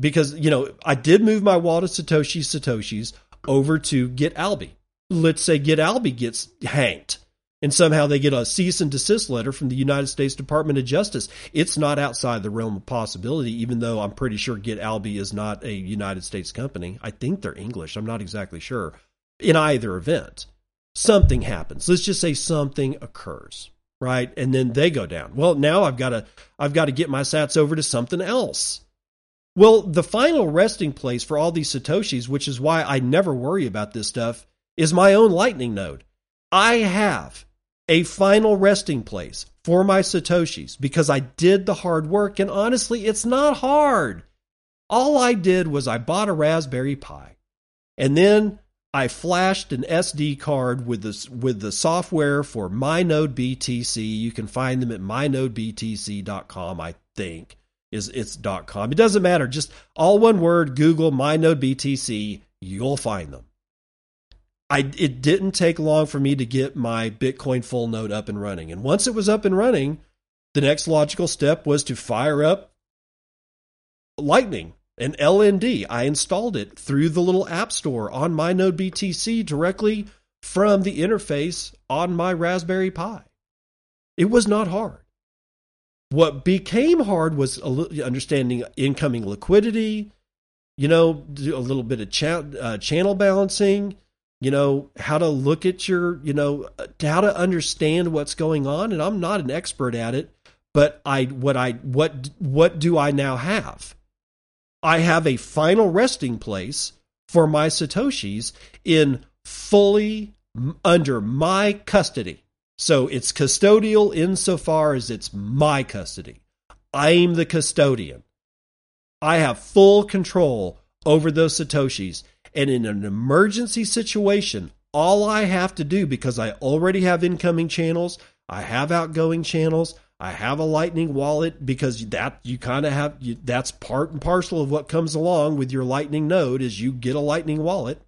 Because, you know, I did move my Wallet of Satoshi Satoshis over to Get Alby. Let's say Get Alby gets hanked and somehow they get a cease and desist letter from the United States Department of Justice. It's not outside the realm of possibility, even though I'm pretty sure Get Alby is not a United States company. I think they're English. I'm not exactly sure. In either event, something happens. Let's just say something occurs, right? And then they go down. Well, now I've got to I've got to get my sats over to something else. Well, the final resting place for all these satoshis, which is why I never worry about this stuff, is my own lightning node. I have a final resting place for my satoshis because I did the hard work and honestly, it's not hard. All I did was I bought a Raspberry Pi and then I flashed an SD card with this with the software for MyNodeBTC. You can find them at mynodebtc.com, I think. Is it's .com. It doesn't matter. Just all one word, Google MyNodeBTC, you'll find them. I it didn't take long for me to get my Bitcoin full node up and running. And once it was up and running, the next logical step was to fire up Lightning an LND. I installed it through the little app store on my Node BTC directly from the interface on my Raspberry Pi. It was not hard. What became hard was understanding incoming liquidity, you know, do a little bit of cha- uh, channel balancing, you know, how to look at your, you know, how to understand what's going on. And I'm not an expert at it, but I, what I, what, what do I now have? I have a final resting place for my Satoshis in fully under my custody. So it's custodial insofar as it's my custody. I'm the custodian. I have full control over those Satoshis. And in an emergency situation, all I have to do, because I already have incoming channels, I have outgoing channels, I have a Lightning wallet because that you kind of have you, that's part and parcel of what comes along with your Lightning node is you get a Lightning wallet.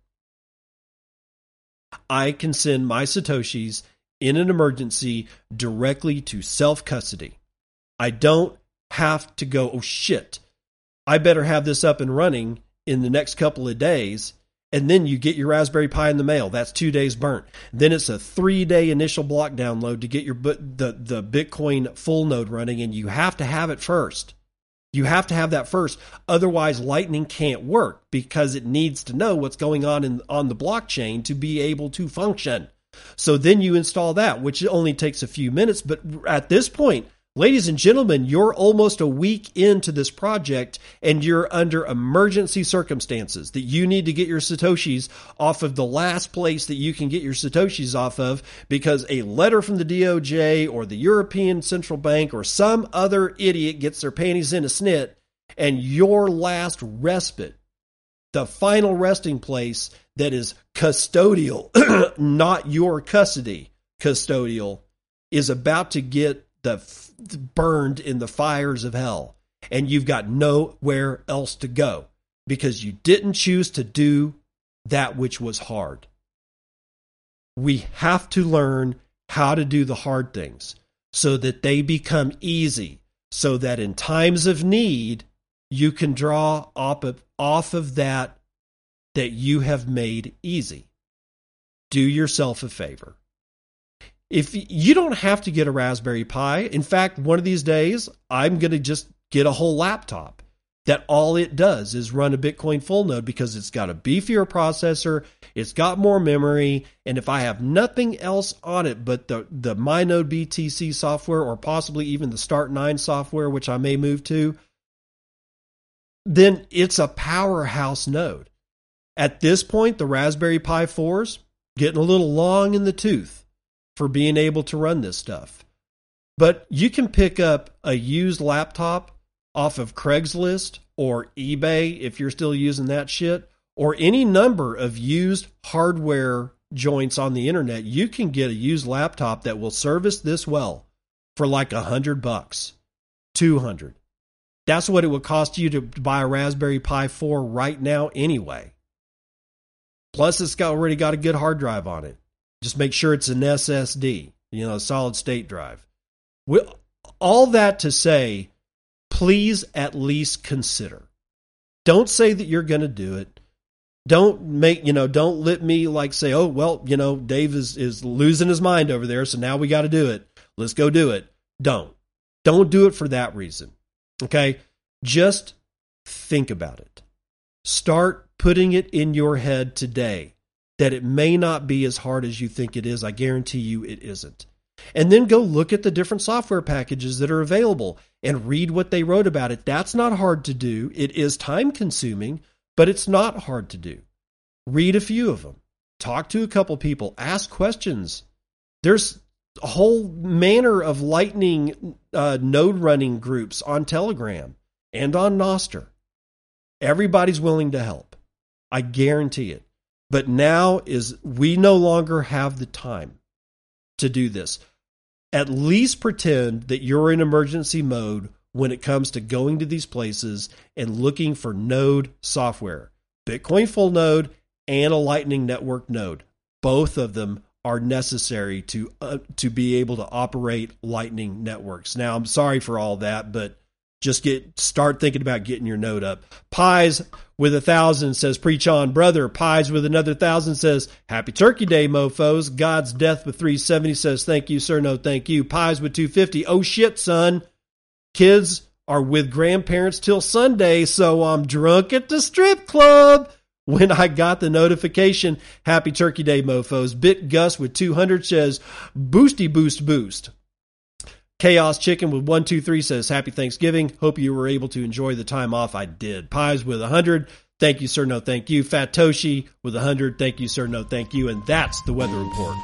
I can send my satoshis in an emergency directly to self custody. I don't have to go, oh shit, I better have this up and running in the next couple of days and then you get your Raspberry Pi in the mail. That's two days burnt. Then it's a three day initial block download to get your the the Bitcoin full node running, and you have to have it first. You have to have that first. Otherwise, Lightning can't work because it needs to know what's going on in, on the blockchain to be able to function. So then you install that, which only takes a few minutes. But at this point, Ladies and gentlemen, you're almost a week into this project and you're under emergency circumstances that you need to get your Satoshis off of the last place that you can get your Satoshis off of because a letter from the DOJ or the European Central Bank or some other idiot gets their panties in a snit and your last respite, the final resting place that is custodial, not your custody, custodial, is about to get the burned in the fires of hell and you've got nowhere else to go because you didn't choose to do that which was hard. We have to learn how to do the hard things so that they become easy, so that in times of need, you can draw off of, off of that that you have made easy. Do yourself a favor if you don't have to get a Raspberry Pi. In fact, one of these days, I'm going to just get a whole laptop that all it does is run a Bitcoin full node because it's got a beefier processor, it's got more memory, and if I have nothing else on it but the the MyNode BTC software or possibly even the Start 9 software which I may move to, then it's a powerhouse node. At this point, the Raspberry Pi 4s getting a little long in the tooth for being able to run this stuff. But you can pick up a used laptop off of Craigslist or eBay if you're still using that shit, or any number of used hardware joints on the internet. You can get a used laptop that will service this well for like a hundred bucks, two hundred. That's what it would cost you to buy a Raspberry Pi 4 right now, anyway. Plus, it's already got a good hard drive on it. Just make sure it's an SSD, you know, a solid state drive. all that to say, please at least consider. Don't say that you're going to do it. Don't make, you know, don't let me like say, oh, well, you know, Dave is, is losing his mind over there. So now we got to do it. Let's go do it. Don't. Don't do it for that reason. Okay. Just think about it. Start putting it in your head today that it may not be as hard as you think it is. I guarantee you it isn't. and then go look at the different software packages that are available and read what they wrote about it. That's not hard to do. It is time consuming, but it's not hard to do. Read a few of them, talk to a couple people, ask questions. There's a whole manner of lightning uh, node running groups on Telegram and on Nostr. Everybody's willing to help. I guarantee it. But now is we no longer have the time to do this. At least pretend that you're in emergency mode when it comes to going to these places and looking for node software. Bitcoin full node and a Lightning Network node. Both of them are necessary to uh, to be able to operate Lightning networks. Now, I'm sorry for all that, but just get start thinking about getting your node up. Pies with a thousand says preach on, brother. Pies with another thousand says happy Turkey Day, mofo's. God's death with 370 says thank you, sir. No, thank you. Pies with 250. Oh shit, son. Kids are with grandparents till Sunday, so I'm drunk at the strip club when I got the notification. Happy Turkey Day, mofos. Bit Gus with 200 says, boosty boost boost. Chaos Chicken with 123 says, Happy Thanksgiving. Hope you were able to enjoy the time off. I did. Pies with 100. Thank you, sir. No, thank you. Fat Toshi with 100. Thank you, sir. No, thank you. And that's the weather report.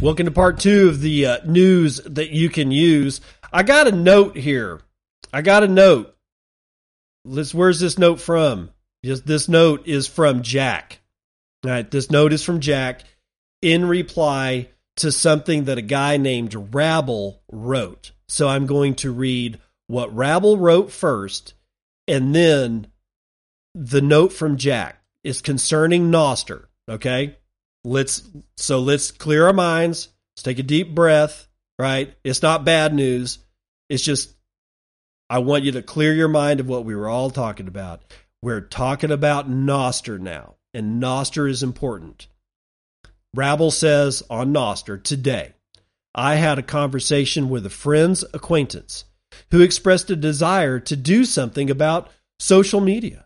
Welcome to part two of the uh, news that you can use. I got a note here. I got a note. Let's. Where's this note from? Just this note is from Jack. All right, this note is from Jack in reply to something that a guy named Rabble wrote. So I'm going to read what Rabble wrote first, and then the note from Jack is concerning Nostr, Okay, let's so let's clear our minds let's take a deep breath right it's not bad news it's just i want you to clear your mind of what we were all talking about. We're talking about nostr now and nostr is important. Rabble says on nostr today i had a conversation with a friend's acquaintance who expressed a desire to do something about social media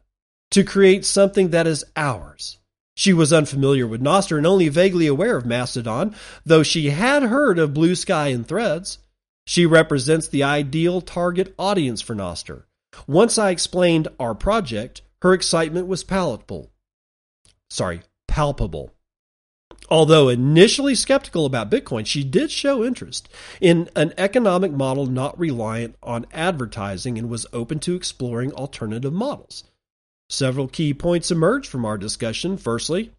to create something that is ours. She was unfamiliar with Nostr and only vaguely aware of Mastodon, though she had heard of Blue Sky and Threads. She represents the ideal target audience for Nostr. Once I explained our project, her excitement was palatable. Sorry, palpable. Although initially skeptical about Bitcoin, she did show interest in an economic model not reliant on advertising and was open to exploring alternative models. Several key points emerged from our discussion. Firstly,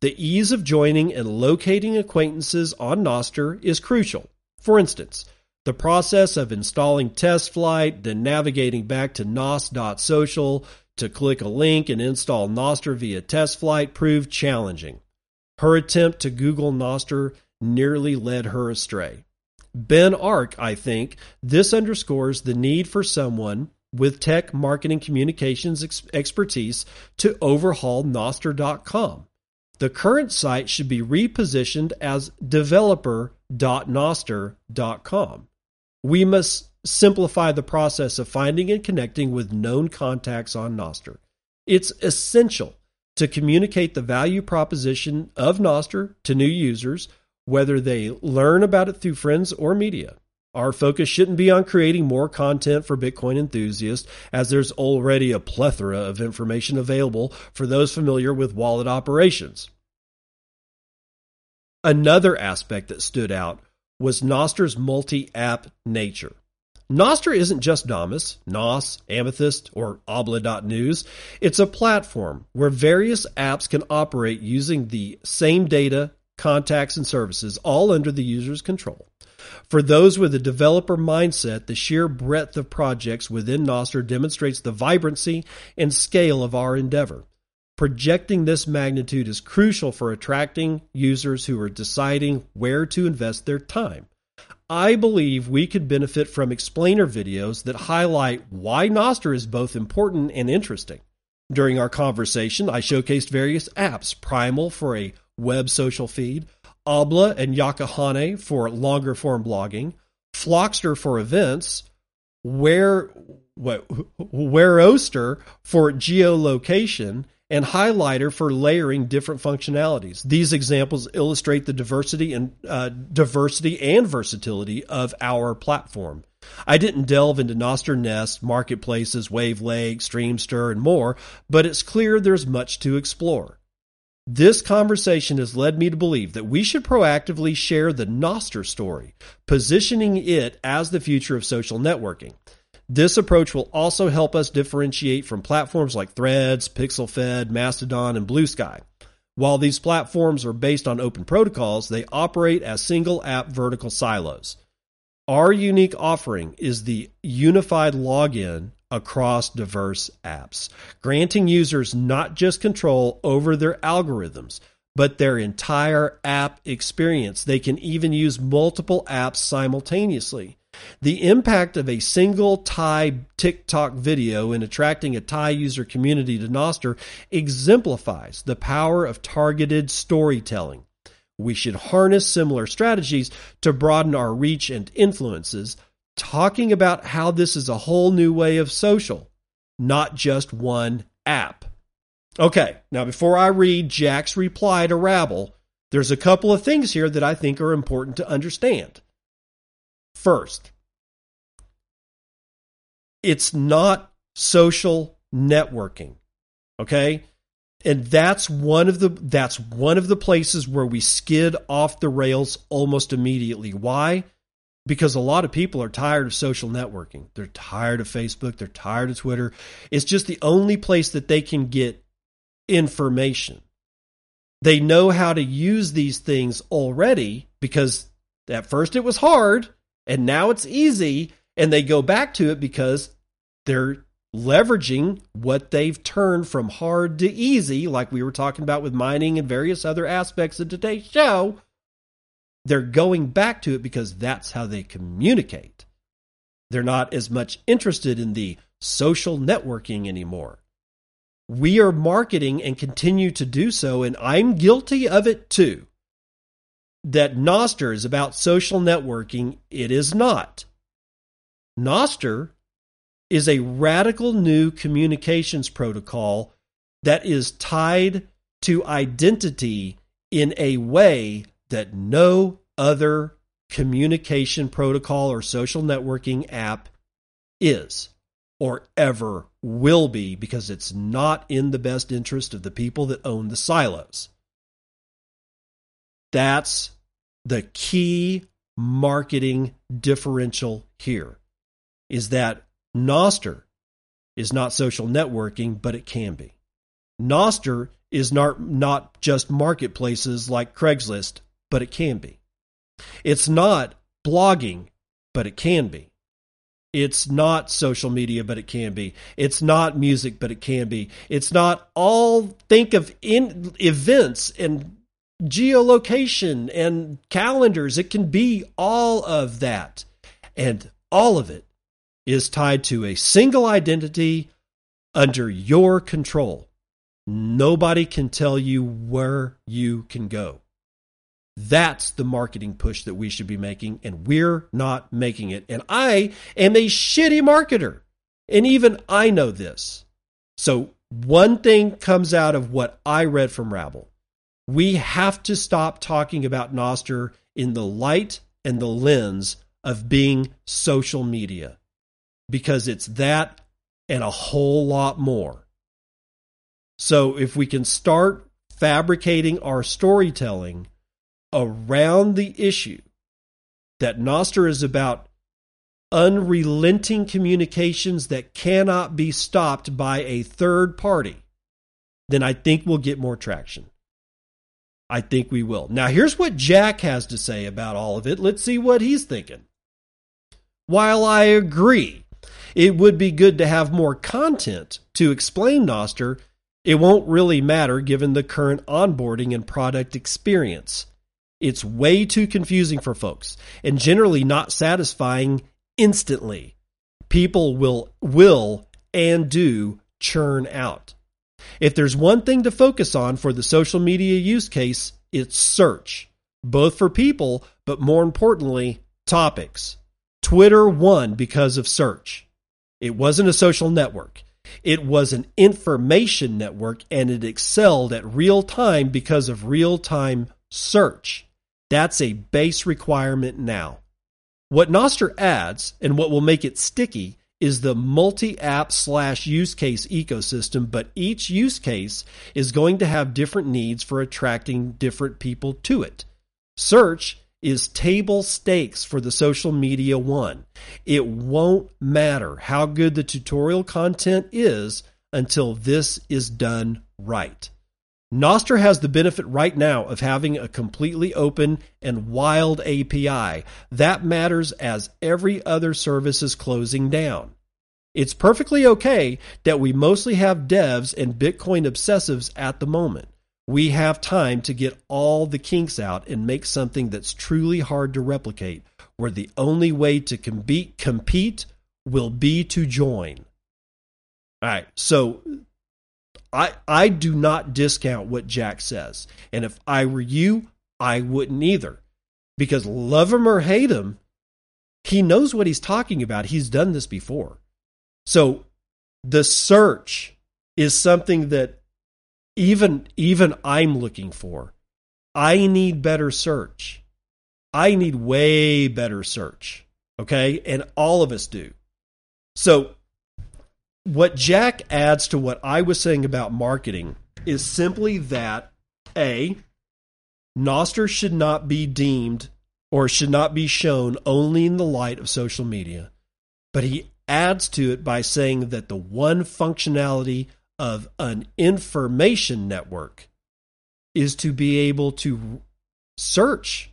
the ease of joining and locating acquaintances on Nostr is crucial. For instance, the process of installing TestFlight, then navigating back to nos.social to click a link and install Nostr via TestFlight proved challenging. Her attempt to Google Nostr nearly led her astray. Ben Ark, I think, this underscores the need for someone with tech marketing communications ex- expertise to overhaul Nostr.com. The current site should be repositioned as developer.noster.com. We must simplify the process of finding and connecting with known contacts on Nostr. It's essential to communicate the value proposition of Nostr to new users, whether they learn about it through friends or media. Our focus shouldn't be on creating more content for Bitcoin enthusiasts, as there's already a plethora of information available for those familiar with wallet operations. Another aspect that stood out was Nostr's multi app nature. Nostr isn't just Damus, NOS, Amethyst, or Habla.news. It's a platform where various apps can operate using the same data, contacts, and services, all under the user's control. For those with a developer mindset, the sheer breadth of projects within Nostr demonstrates the vibrancy and scale of our endeavor. Projecting this magnitude is crucial for attracting users who are deciding where to invest their time. I believe we could benefit from explainer videos that highlight why Nostr is both important and interesting. During our conversation, I showcased various apps Primal for a web social feed, Habla and YakiHonne for longer form blogging, Flockstr for events, Where Weroster for geolocation, and Highlighter for layering different functionalities. These examples illustrate the diversity and uh, diversity and versatility of our platform. I didn't delve into Nostr Nest, marketplaces, Wavlake, Streamster, and more, but it's clear there's much to explore. This conversation has led me to believe that we should proactively share the Nostr story, positioning it as the future of social networking. This approach will also help us differentiate from platforms like Threads, PixelFed, Mastodon, and Bluesky. While these platforms are based on open protocols, they operate as single app vertical silos. Our unique offering is the unified login across diverse apps, granting users not just control over their algorithms, but their entire app experience. They can even use multiple apps simultaneously. The impact of a single Thai TikTok video in attracting a Thai user community to Nostr exemplifies the power of targeted storytelling. We should harness similar strategies to broaden our reach and influences, talking about how this is a whole new way of social, not just one app. Okay, now before I read Jack's reply to Rabble, there's a couple of things here that I think are important to understand. First, it's not social networking. Okay? And that's one of the that's one of the places where we skid off the rails almost immediately. Why? Because a lot of people are tired of social networking. They're tired of Facebook, they're tired of Twitter. It's just the only place that they can get information. They know how to use these things already because at first it was hard and now it's easy and they go back to it because they're leveraging what they've turned from hard to easy like we were talking about with mining and various other aspects of today's show they're going back to it because that's how they communicate. They're not as much interested in the social networking anymore. We are marketing and continue to do so and i'm guilty of it too that Nostr is about social networking, it is not. Nostr is a radical new communications protocol that is tied to identity in a way that no other communication protocol or social networking app is or ever will be because it's not in the best interest of the people that own the silos. That's the key marketing differential here is that Nostr is not social networking, but it can be. Nostr is not, not just marketplaces like Craigslist, but it can be. It's not blogging, but it can be. It's not social media, but it can be. It's not music, but it can be. It's not all think of in events and geolocation and calendars. It can be all of that. And all of it is tied to a single identity under your control. Nobody can tell you where you can go. That's the marketing push that we should be making, and we're not making it. And I am a shitty marketer, and even I know this. So, one thing comes out of what I read from Rabble we have to stop talking about Nostr in the light and the lens of being social media because it's that and a whole lot more. So if we can start fabricating our storytelling around the issue that Nostr is about unrelenting communications that cannot be stopped by a third party, then I think we'll get more traction. I think we will. Now, here's what Jack has to say about all of it. Let's see what he's thinking. While I agree it would be good to have more content to explain Nostr, it won't really matter given the current onboarding and product experience. It's way too confusing for folks and generally not satisfying instantly. People will will and do churn out. If there's one thing to focus on for the social media use case, it's search, both for people, but more importantly, topics. Twitter won because of search. It wasn't a social network. It was an information network and it excelled at real time because of real time search. That's a base requirement now. What Nostr adds and what will make it sticky is the multi app slash use case ecosystem, but each use case is going to have different needs for attracting different people to it. Search is table stakes for the social media one. It won't matter how good the tutorial content is until this is done right. Nostr has the benefit right now of having a completely open and wild API. That matters as every other service is closing down. It's perfectly okay that we mostly have devs and Bitcoin obsessives at the moment. We have time to get all the kinks out and make something that's truly hard to replicate, where the only way to compete, compete will be to join. All right, so I I do not discount what Jack says. And if I were you, I wouldn't either. Because love him or hate him, he knows what he's talking about. He's done this before. So the search is something that even even I'm looking for. I need better search. I need way better search. Okay? And all of us do. So what Jack adds to what I was saying about marketing is simply that A, Nostr should not be deemed or should not be shown only in the light of social media. But he adds to it by saying that the one functionality of an information network is to be able to search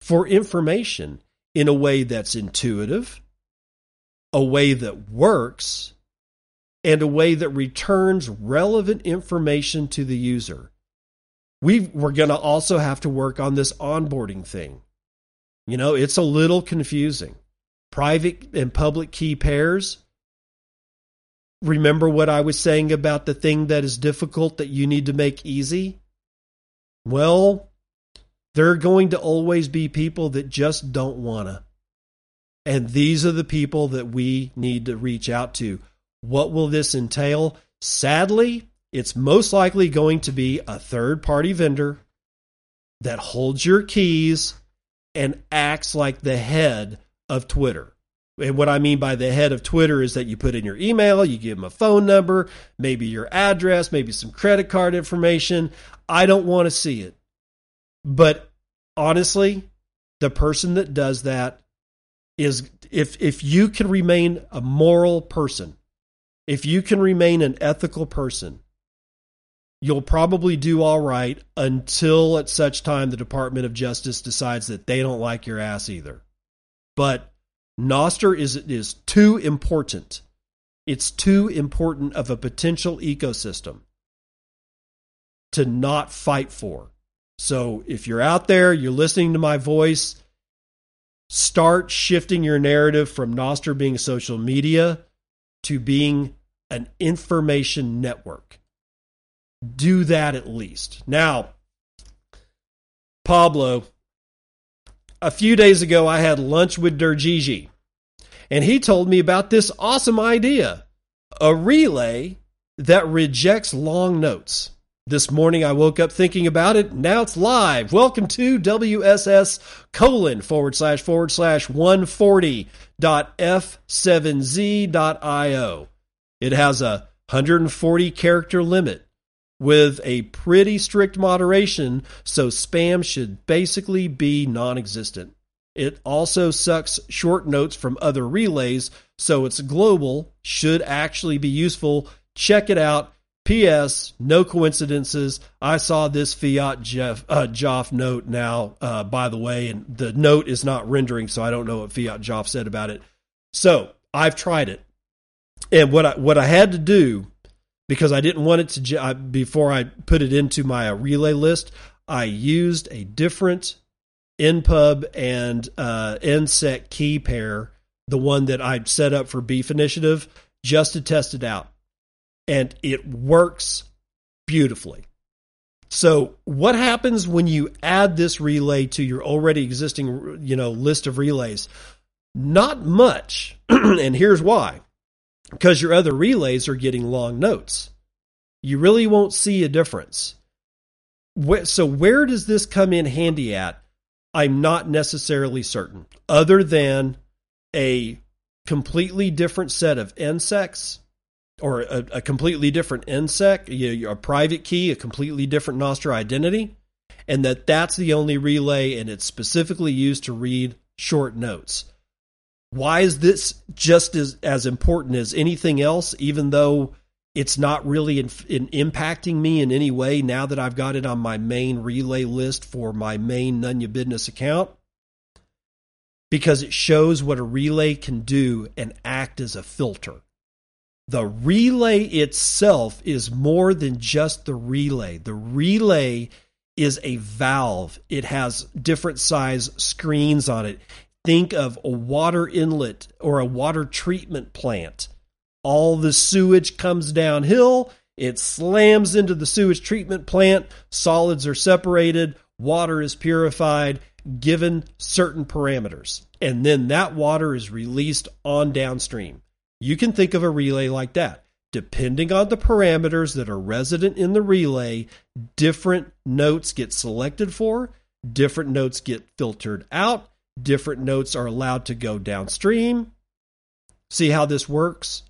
for information in a way that's intuitive, a way that works, and a way that returns relevant information to the user. We we're going to also have to work on this onboarding thing. You know, it's a little confusing. Private and public key pairs. Remember what I was saying about the thing that is difficult that you need to make easy? Well, there are going to always be people that just don't want to. And these are the people that we need to reach out to. What will this entail? Sadly, it's most likely going to be a third party vendor that holds your keys and acts like the head of Twitter. And what I mean by the head of Twitter is that you put in your email, you give them a phone number, maybe your address, maybe some credit card information. I don't want to see it. But honestly, the person that does that is if if you can remain a moral person, if you can remain an ethical person, you'll probably do all right until at such time the Department of Justice decides that they don't like your ass either. But Nostr is is too important. It's too important of a potential ecosystem to not fight for. So if you're out there, you're listening to my voice, start shifting your narrative from Nostr being social media to being an information network. Do that at least. Now, Pablo, a few days ago, I had lunch with Dergigi, and he told me about this awesome idea a relay that rejects long notes. This morning I woke up thinking about it. Now it's live. Welcome to WSS colon forward slash forward slash 140.f7z.io. It has a 140 character limit with a pretty strict moderation, so spam should basically be non existent. It also sucks short notes from other relays, so it's global, should actually be useful. Check it out P.S. No coincidences. I saw this Fiat Jeff uh, Joff note now. Uh, by the way, and the note is not rendering, so I don't know what Fiat Joff said about it. So I've tried it, and what I what I had to do because I didn't want it to before I put it into my uh, relay list. I used a different NPub and uh, NSEC key pair, the one that I set up for Beef Initiative, just to test it out and it works beautifully. So, what happens when you add this relay to your already existing, you know, list of relays? Not much. and here's why. because your other relays are getting long notes. You really won't see a difference. So, where does this come in handy at? I'm not necessarily certain, other than a completely different set of NSECs or a, a completely different NSEC, you know, a private key, a completely different Nostr identity, and that that's the only relay and it's specifically used to read short notes. Why is this just as, as important as anything else, even though it's not really in, in impacting me in any way now that I've got it on my main relay list for my main Nunya business account? Because it shows what a relay can do and act as a filter. The relay itself is more than just the relay. The relay is a valve. It has different size screens on it. Think of a water inlet or a water treatment plant. All the sewage comes downhill, it slams into the sewage treatment plant, solids are separated, water is purified, given certain parameters. And then that water is released on downstream. You can think of a relay like that. Depending on the parameters that are resident in the relay, different notes get selected for, different notes get filtered out, different notes are allowed to go downstream. See how this works?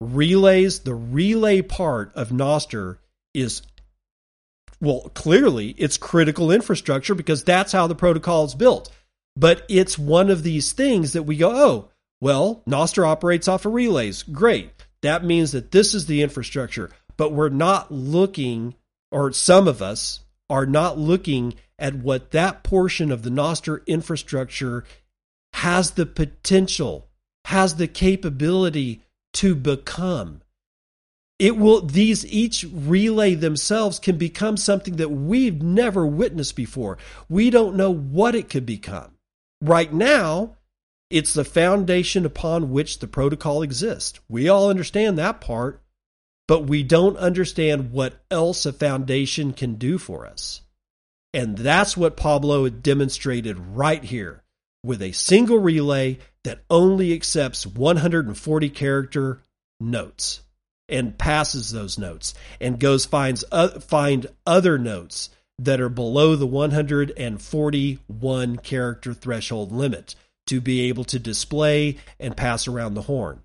Relays, the relay part of Nostr is well, clearly it's critical infrastructure because that's how the protocol is built. But it's one of these things that we go, oh, well, Nostr operates off of relays. Great. That means that this is the infrastructure, but we're not looking, or some of us are not looking at what that portion of the Nostr infrastructure has the potential, has the capability to become. It will, these each relay themselves can become something that we've never witnessed before. We don't know what it could become. Right now, it's the foundation upon which the protocol exists. We all understand that part, but we don't understand what else a foundation can do for us. And that's what Pablo demonstrated right here with a single relay that only accepts 140 character notes and passes those notes and goes finds uh, find other notes that are below the 141 character threshold limit to be able to display and pass around the horn.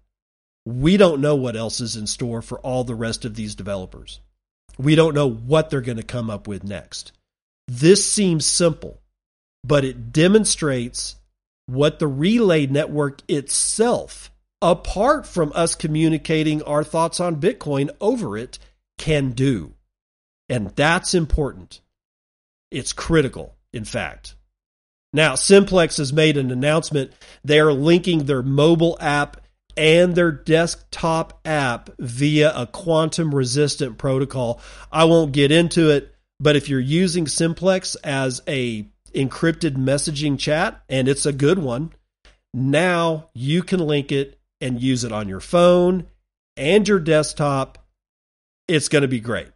We don't know what else is in store for all the rest of these developers. We don't know what they're going to come up with next. This seems simple, but it demonstrates what the relay network itself, apart from us communicating our thoughts on Bitcoin over it, can do. And that's important. It's critical, in fact. Now, Simplex has made an announcement. They are linking their mobile app and their desktop app via a quantum resistant protocol. I won't get into it, but if you're using Simplex as a encrypted messaging chat and it's a good one, now you can link it and use it on your phone and your desktop. It's going to be great.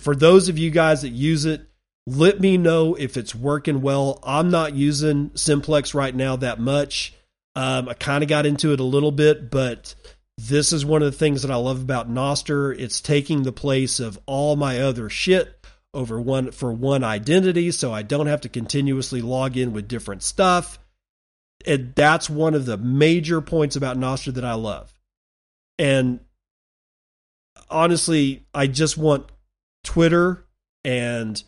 for those of you guys that use it, let me know if it's working well. I'm not using Simplex right now that much. Um, I kind of got into it a little bit, but this is one of the things that I love about Nostr. It's taking the place of all my other shit over one for one identity, so I don't have to continuously log in with different stuff. And that's one of the major points about Nostr that I love. And honestly, I just want Twitter and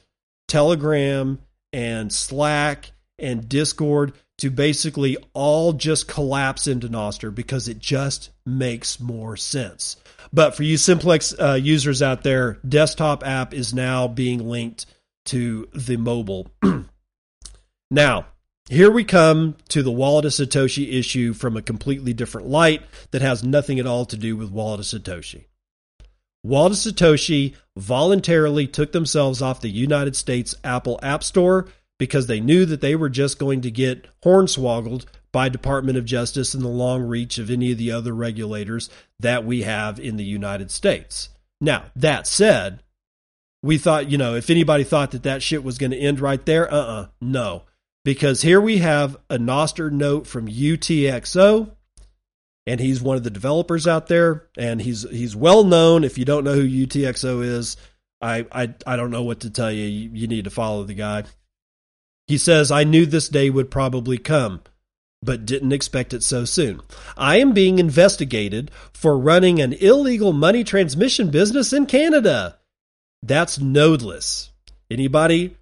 Telegram and Slack and Discord to basically all just collapse into Nostr because it just makes more sense. But for you Simplex uh, users out there, desktop app is now being linked to the mobile. now, here we come to the Wallet of Satoshi issue from a completely different light that has nothing at all to do with Wallet of Satoshi. Wallet of Satoshi voluntarily took themselves off the United States Apple App Store because they knew that they were just going to get hornswoggled by Department of Justice and the long reach of any of the other regulators that we have in the United States. Now, that said, we thought, you know, if anybody thought that that shit was going to end right there, uh-uh, no. Because here we have a Nostr note from UTXO and he's one of the developers out there, and he's he's well known. If you don't know who UTXO is, I I, I don't know what to tell you. you. You need to follow the guy. He says, "I knew this day would probably come." But didn't expect it so soon. I am being investigated for running an illegal money transmission business in Canada. That's Nodeless. Anybody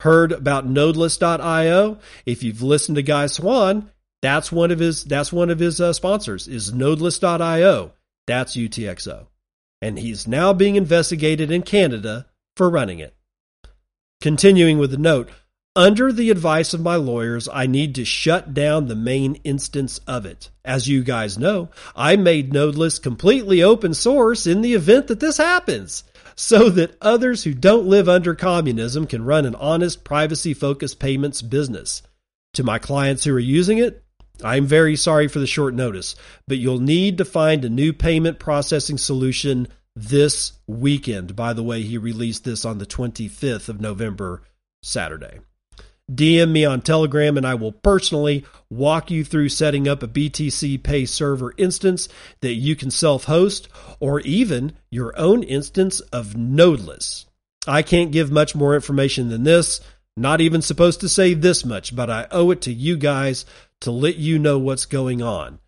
heard about Nodeless.io? If you've listened to Guy Swan, that's one of his that's one of his uh, sponsors is Nodeless.io. That's UTXO, and he's now being investigated in Canada for running it. Continuing with the note, under the advice of my lawyers, I need to shut down the main instance of it. As you guys know, I made Nodeless completely open source in the event that this happens so that others who don't live under communism can run an honest, privacy focused payments business. To my clients who are using it, I'm very sorry for the short notice, but you'll need to find a new payment processing solution this weekend. By the way, he released this on the 25th of November, Saturday. DM me on Telegram and I will personally walk you through setting up a BTC Pay server instance that you can self host or even your own instance of Nodeless. I can't give much more information than this, not even supposed to say this much, but I owe it to you guys to let you know what's going on.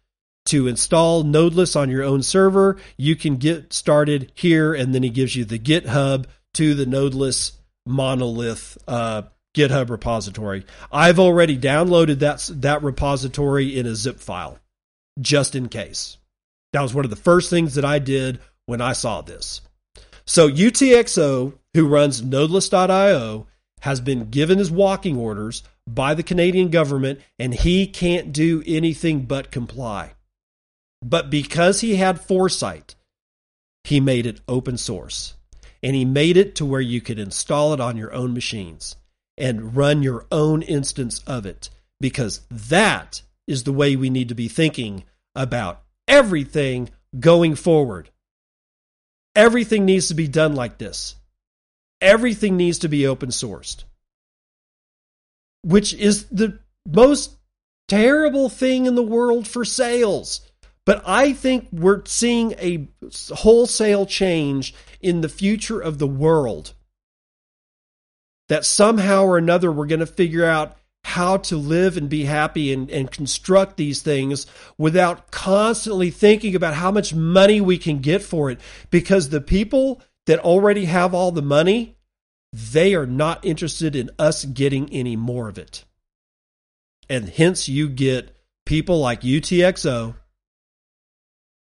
To install Nodeless on your own server, you can get started here, and then he gives you the GitHub to the Nodeless monolith uh, GitHub repository. I've already downloaded that that repository in a zip file just in case. That was one of the first things that I did when I saw this. So UTXO, who runs nodeless.io, has been given his walking orders by the Canadian government and he can't do anything but comply. But because he had foresight, he made it open source. And he made it to where you could install it on your own machines and run your own instance of it because that is the way we need to be thinking about everything going forward. Everything needs to be done like this. Everything needs to be open sourced, which is the most terrible thing in the world for sales. But I think we're seeing a wholesale change in the future of the world that somehow or another we're going to figure out how to live and be happy and, and construct these things without constantly thinking about how much money we can get for it. Because the people that already have all the money, they are not interested in us getting any more of it. And hence you get people like UTXO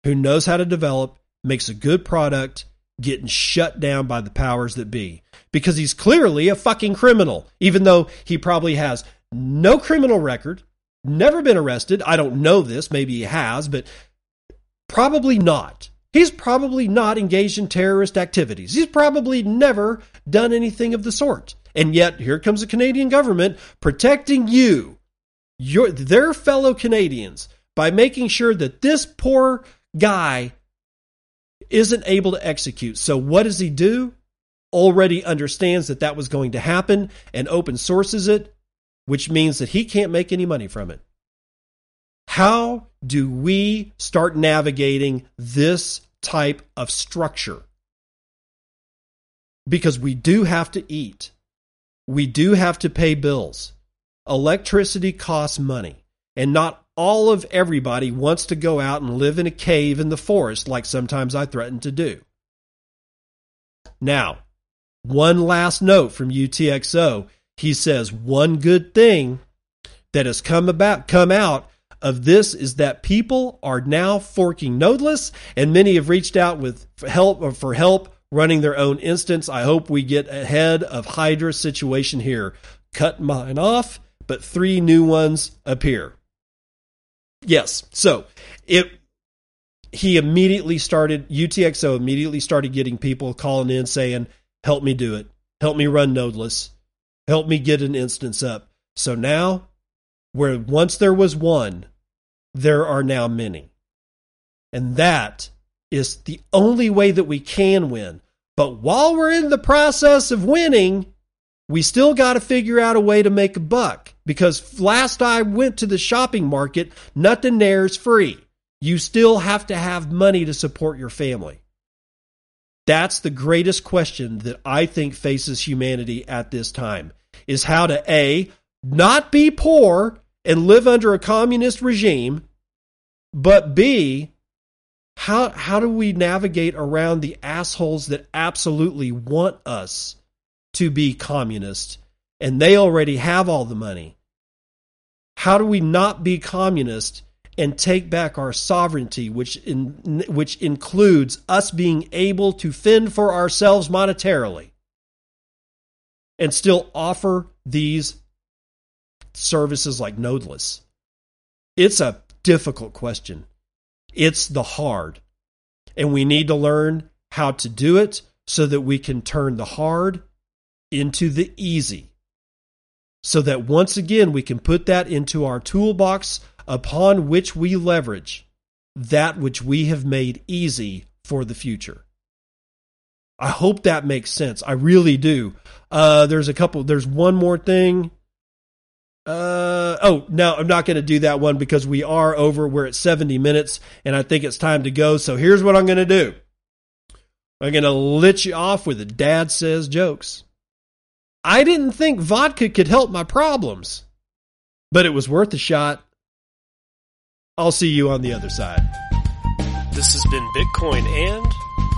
who knows how to develop, makes a good product, getting shut down by the powers that be because he's clearly a fucking criminal, even though he probably has no criminal record, never been arrested. I don't know this. Maybe he has, but probably not. He's probably not engaged in terrorist activities. He's probably never done anything of the sort. And yet, here comes the Canadian government protecting you, your, their fellow Canadians, by making sure that this poor guy isn't able to execute. So, what does he do? already understands that that was going to happen and open sources it, which means that he can't make any money from it. How do we start navigating this type of structure? Because we do have to eat. We do have to pay bills. Electricity costs money. And not all of everybody wants to go out and live in a cave in the forest like sometimes I threaten to do. Now, one last note from UTXO. He says one good thing that has come about come out of this is that people are now forking nodeless and many have reached out with help for help running their own instance. I hope we get ahead of Hydra's situation here. Cut mine off, but three new ones appear. Yes. So it he immediately started UTXO immediately started getting people calling in saying, Help me do it. Help me run nodeless. Help me get an instance up. So now, where once there was one, there are now many. And that is the only way that we can win. But while we're in the process of winning, we still got to figure out a way to make a buck. Because last I went to the shopping market, nothing there is free. you still have to have money to support your family. That's the greatest question that I think faces humanity at this time is how to A, not be poor and live under a communist regime, but B, how how do we navigate around the assholes that absolutely want us to be communist and they already have all the money? How do we not be communist and take back our sovereignty, which in, which includes us being able to fend for ourselves monetarily, and still offer these services like Nodeless? It's a difficult question. It's the hard. And we need to learn how to do it so that we can turn the hard into the easy. So that once again we can put that into our toolbox upon which we leverage that which we have made easy for the future. I hope that makes sense. I really do. Uh, there's a couple, there's one more thing. Uh, oh, no, I'm not going to do that one because we are over. We're at 70 minutes and I think it's time to go. So here's what I'm going to do I'm going to lit you off with a dad says jokes. I didn't think vodka could help my problems, but it was worth a shot. I'll see you on the other side. This has been Bitcoin and,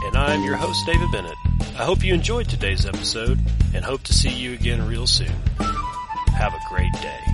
and I'm your host, David Bennett. I hope you enjoyed today's episode and hope to see you again real soon. Have a great day.